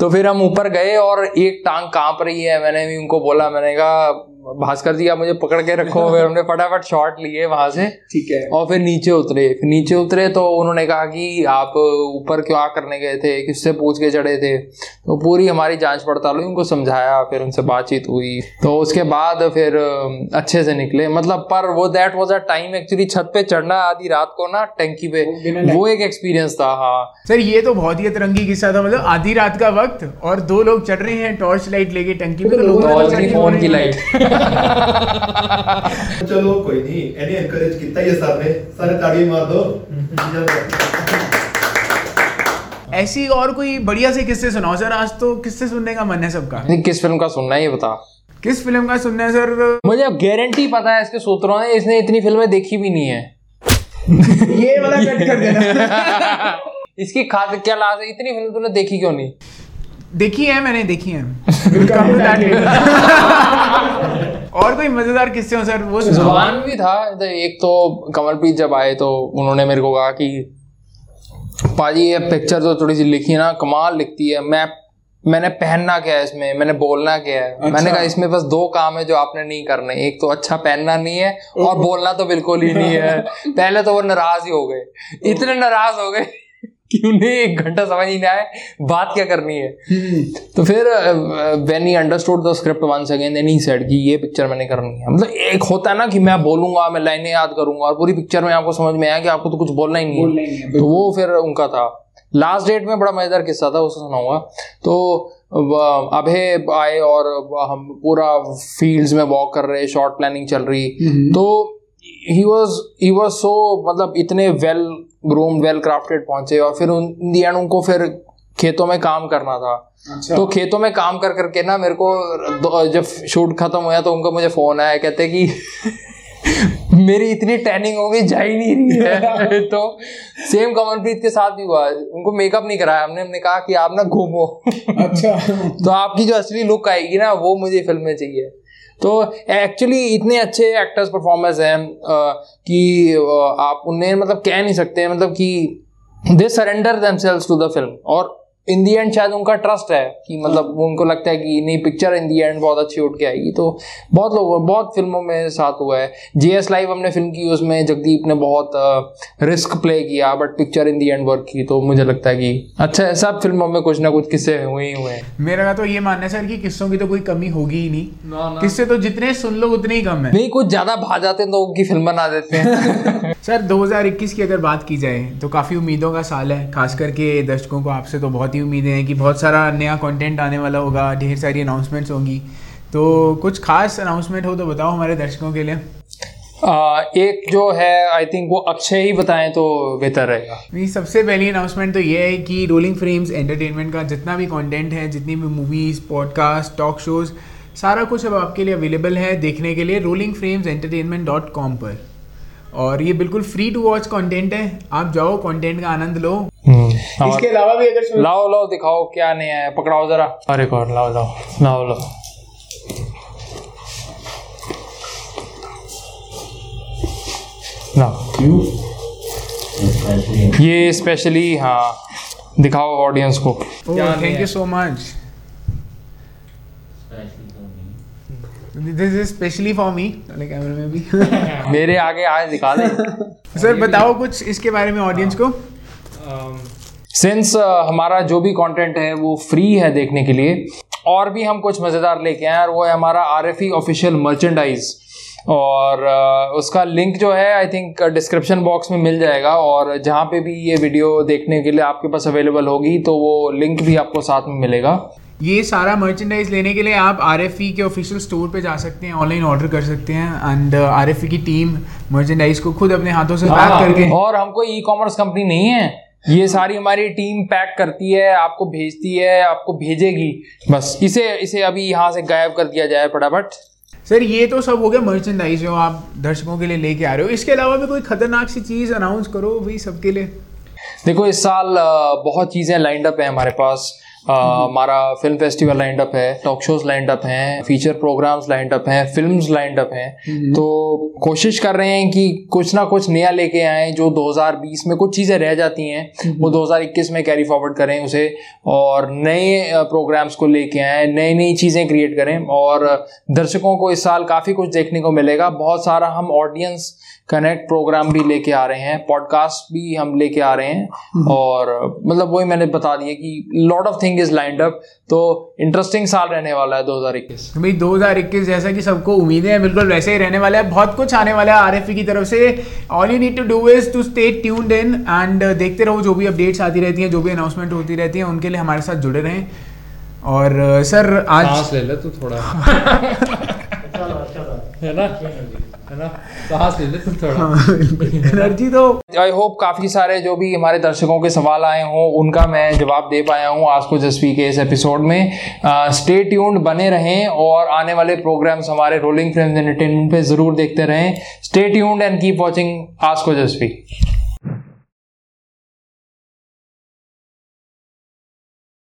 तो फिर हम ऊपर गए और एक टांग काँप रही है। मैंने भी उनको बोला मैंने कहा भास्कर जी आप मुझे पकड़ के रखो। फिर हमने फटाफट शॉट लिए वहाँ से। ठीक है। और फिर नीचे उतरे। फिर नीचे उतरे तो उन्होंने कहा कि आप ऊपर क्या करने गए थे? किससे पूछ के चढ़े थे? तो पूरी हमारी जाँच पड़ताल हुई उनको समझाया। फिर उनसे बातचीत हुई। तो उसके बाद फिर अच्छे से निकले। मतलब पर वो that was a time actually छत पे चढ़ना आधी रात को ना टंकी पे वो एक एक्सपीरियंस था हाँ। सर ये तो बहुत ही अतरंगी किस्सा था। मतलब आधी रात का वक्त और दो लोग चढ़ रहे हैं टॉर्च लाइट लेके टंकी पे तो लोगों ने तो फ़ोन की लाइट ਚਲੋ ਕੋਈ ਨਹੀਂ ਇਹਨੇ ਐਨਕਰੇਜ ਕੀਤਾ ਹੀ ਹੈ ਸਰ ਨੇ ਸਾਰੇ ਤਾੜੀ ਮਾਰ ਦਿਓ ऐसी और कोई बढ़िया से किस्से सुनाओ सर आज तो किस्से सुनने का मन है सबका नहीं, किस फिल्म का सुनना है ये बता किस फिल्म का सुनना है सर मुझे अब गारंटी पता है इसके सूत्रों ने इसने इतनी फिल्में देखी भी नहीं है ये वाला कट कर देना इसकी खास क्या लाज है इतनी फिल्म तूने देखी क्यों नहीं देखी है मैंने? देखी है. और कोई मज़ेदार किस्से हो सर? वो ज़ुबान भी था। तो एक तो कमलप्रीत जब आए तो उन्होंने मेरे को कहा कि पाजी ये पिक्चर जो थोड़ी सी लिखी है ना कमाल लिखती है। मैं मैंने पहनना क्या है इसमें? मैंने बोलना क्या है? अच्छा। मैंने कहा इसमें बस दो काम है जो आपने नहीं करने। एक तो अच्छा पहनना नहीं है और बोलना तो बिल्कुल ही नहीं है। पहले तो वो नाराज़ ही हो गए। इतने नाराज़ हो गए कि उन्हें एक घंटा समझ ही नहीं आया। बात क्या करनी है? तो फिर when he understood the script once again then he said कि ये पिक्चर मैंने करनी है। मतलब एक होता है ना कि मैं बोलूँगा मैं लाइनें याद करूँगा और पूरी पिक्चर में आपको समझ में आया कि आपको तो कुछ बोलना ही नहीं बोलना है, है तो वो फिर उनका था। लास्ट डेट में बड़ा मज़ेदार किस्सा था उसे सुनाऊँगा। तो अभय आए और हम पूरा फील्ड्स में वॉक कर रहे शॉर्ट प्लानिंग चल रही। तो ही वॉज़ ही वॉज़ सो मतलब इतने वेल ग्रूम्ड वेल क्राफ्टेड पहुँचे और फिर दी एंड उनको फिर खेतों में काम करना था। अच्छा। तो खेतों में काम कर करके ना मेरे को जब शूट खत्म हुआ तो उनका मुझे फ़ोन आया कहते कि मेरी इतनी टैनिंग हो गई जा ही नहीं रही है। तो सेम कमलप्रीत के साथ भी हुआ। उनको मेकअप नहीं कराया हमने हमने कहा कि आप ना घूमो। अच्छा। तो आपकी जो असली लुक आएगी ना वो मुझे फ़िल्म में चाहिए। तो एक्चुअली इतने अच्छे एक्टर्स परफॉर्मर्स हैं कि आप उन्हें मतलब कह नहीं सकते मतलब कि they surrender themselves to the film और इन दी एंड शायद उनका ट्रस्ट है कि मतलब वो उनको लगता है कि नहीं पिक्चर इन दी एंड बहुत अच्छी उठ के आएगी। तो बहुत लोग बहुत फ़िल्मों में साथ हुआ है। जे एस लाइव हमने फ़िल्म की उसमें जगदीप ने बहुत रिस्क प्ले किया but picture in the end work की तो मुझे लगता है कि अच्छा है सब फ़िल्मों में कुछ ना कुछ किस्से हुए ही हुए हैं। मेरा तो ये मानना है सर कि किस्सों की तो कोई कमी होगी ही नहीं। किस्से तो जितने सुन लो उतने ही कम है। नहीं कुछ ज़्यादा भा जाते हैं तो उनकी फ़िल्म बना देते हैं। सर 2021 की अगर बात की जाए तो काफ़ी उम्मीदों का साल है। खास करके दर्शकों को आपसे तो बहुत ही उम्मीदें हैं कि बहुत सारा नया कंटेंट आने वाला होगा ढेर सारी अनाउंसमेंट्स होंगी। तो कुछ खास अनाउंसमेंट हो तो बताओ हमारे दर्शकों के लिए। आ, एक जो है आई थिंक वो अक्षय ही बताएँ तो बेहतर रहेगा। मेरी सबसे पहली अनाउंसमेंट तो ये है कि रोलिंग फ्रेम्स एंटरटेनमेंट का जितना भी कंटेंट है जितनी भी मूवीज़ पॉडकास्ट टॉक शोज़ सारा कुछ अब आपके लिए अवेलेबल है देखने के लिए rolling frames entertainment dot com पर। और ये बिल्कुल फ्री टू वॉच कंटेंट है। आप जाओ कंटेंट का आनंद लो। इसके अलावा भी अगर लाओ लाओ दिखाओ क्या नया है। पकड़ाओ जरा। अरे कौन लाओ लाओ लाओ लाओ। लाओ। ये स्पेशली हाँ दिखाओ ऑडियंस को। Thank you so much this is specially for me वाले कैमरे में भी। मेरे आगे आए दिखा दे। सर बताओ कुछ इसके बारे में ऑडियंस को। सिंस uh, हमारा जो भी कंटेंट है वो फ्री है देखने के लिए और भी हम कुछ मज़ेदार लेके आए हैं और वो है हमारा आर एफ़ ऑफिशियल मर्चेंडाइज और uh, उसका लिंक जो है आई थिंक डिस्क्रिप्शन बॉक्स में मिल जाएगा और जहाँ पे भी ये वीडियो देखने के लिए आपके पास अवेलेबल होगी तो वो लिंक भी आपको साथ में मिलेगा. ये सारा मर्चेंडाइज लेने के लिए आप आर के ऑफिशियल स्टोर पे जा सकते हैं ऑनलाइन ऑर्डर कर सकते हैं एंड आर की टीम मर्चेंडाइज को खुद अपने हाथों से पैक करके और हमको ई कॉमर्स कंपनी नहीं है। ये सारी हमारी टीम पैक करती है आपको भेजती है आपको भेजेगी। बस इसे इसे अभी यहाँ से गायब कर दिया जाए फटाफट। सर ये तो सब हो गया मर्चेंडाइज जो आप दर्शकों के लिए लेके आ रहे हो। इसके अलावा भी कोई खतरनाक सी चीज़ अनाउंस करो भाई सबके लिए। देखो इस साल बहुत चीज़ें लाइंड अप है हमारे पास। हमारा फ़िल्म फेस्टिवल लाइंड अप है टॉक शोज़ लाइंड अप हैं फीचर प्रोग्राम्स लाइंड अप हैं फिल्म्स लाइंड अप हैं। तो कोशिश कर रहे हैं कि कुछ ना कुछ नया लेके आए जो 2020 में कुछ चीज़ें रह जाती हैं वो 2021 में कैरी फॉरवर्ड करें उसे और नए प्रोग्राम्स को लेके आए नई नई चीज़ें क्रिएट करें और दर्शकों को इस साल काफ़ी कुछ देखने को मिलेगा। बहुत सारा हम ऑडियंस कनेक्ट प्रोग्राम भी लेके आ रहे हैं पॉडकास्ट भी हम लेके आ रहे हैं और मतलब वही मैंने बता दिया कि lot of thing is lined up तो इंटरेस्टिंग साल रहने वाला है 2021 तो भाई 2021 जैसा कि सबको उम्मीदें हैं बिल्कुल वैसे ही रहने वाला है। बहुत कुछ आने वाला है आर की तरफ़ से। All you need to do is to stay tuned in and देखते रहो जो भी अपडेट्स आती रहती हैं जो भी अनाउंसमेंट होती रहती हैं उनके लिए हमारे साथ जुड़े रहें। और सर आज ले ले तू थोड़ा। है ना? है एनर्जी तो आई होप काफ़ी सारे जो भी हमारे दर्शकों के सवाल आए हों उनका मैं जवाब दे पाया हूँ आज को जसवी के इस एपिसोड में। स्टे ट्यून्ड बने रहें और आने वाले प्रोग्राम्स हमारे रोलिंग फ़िल्म एंटरटेनमेंट पे ज़रूर देखते रहें। Stay tuned and keep watching आज को जसवी।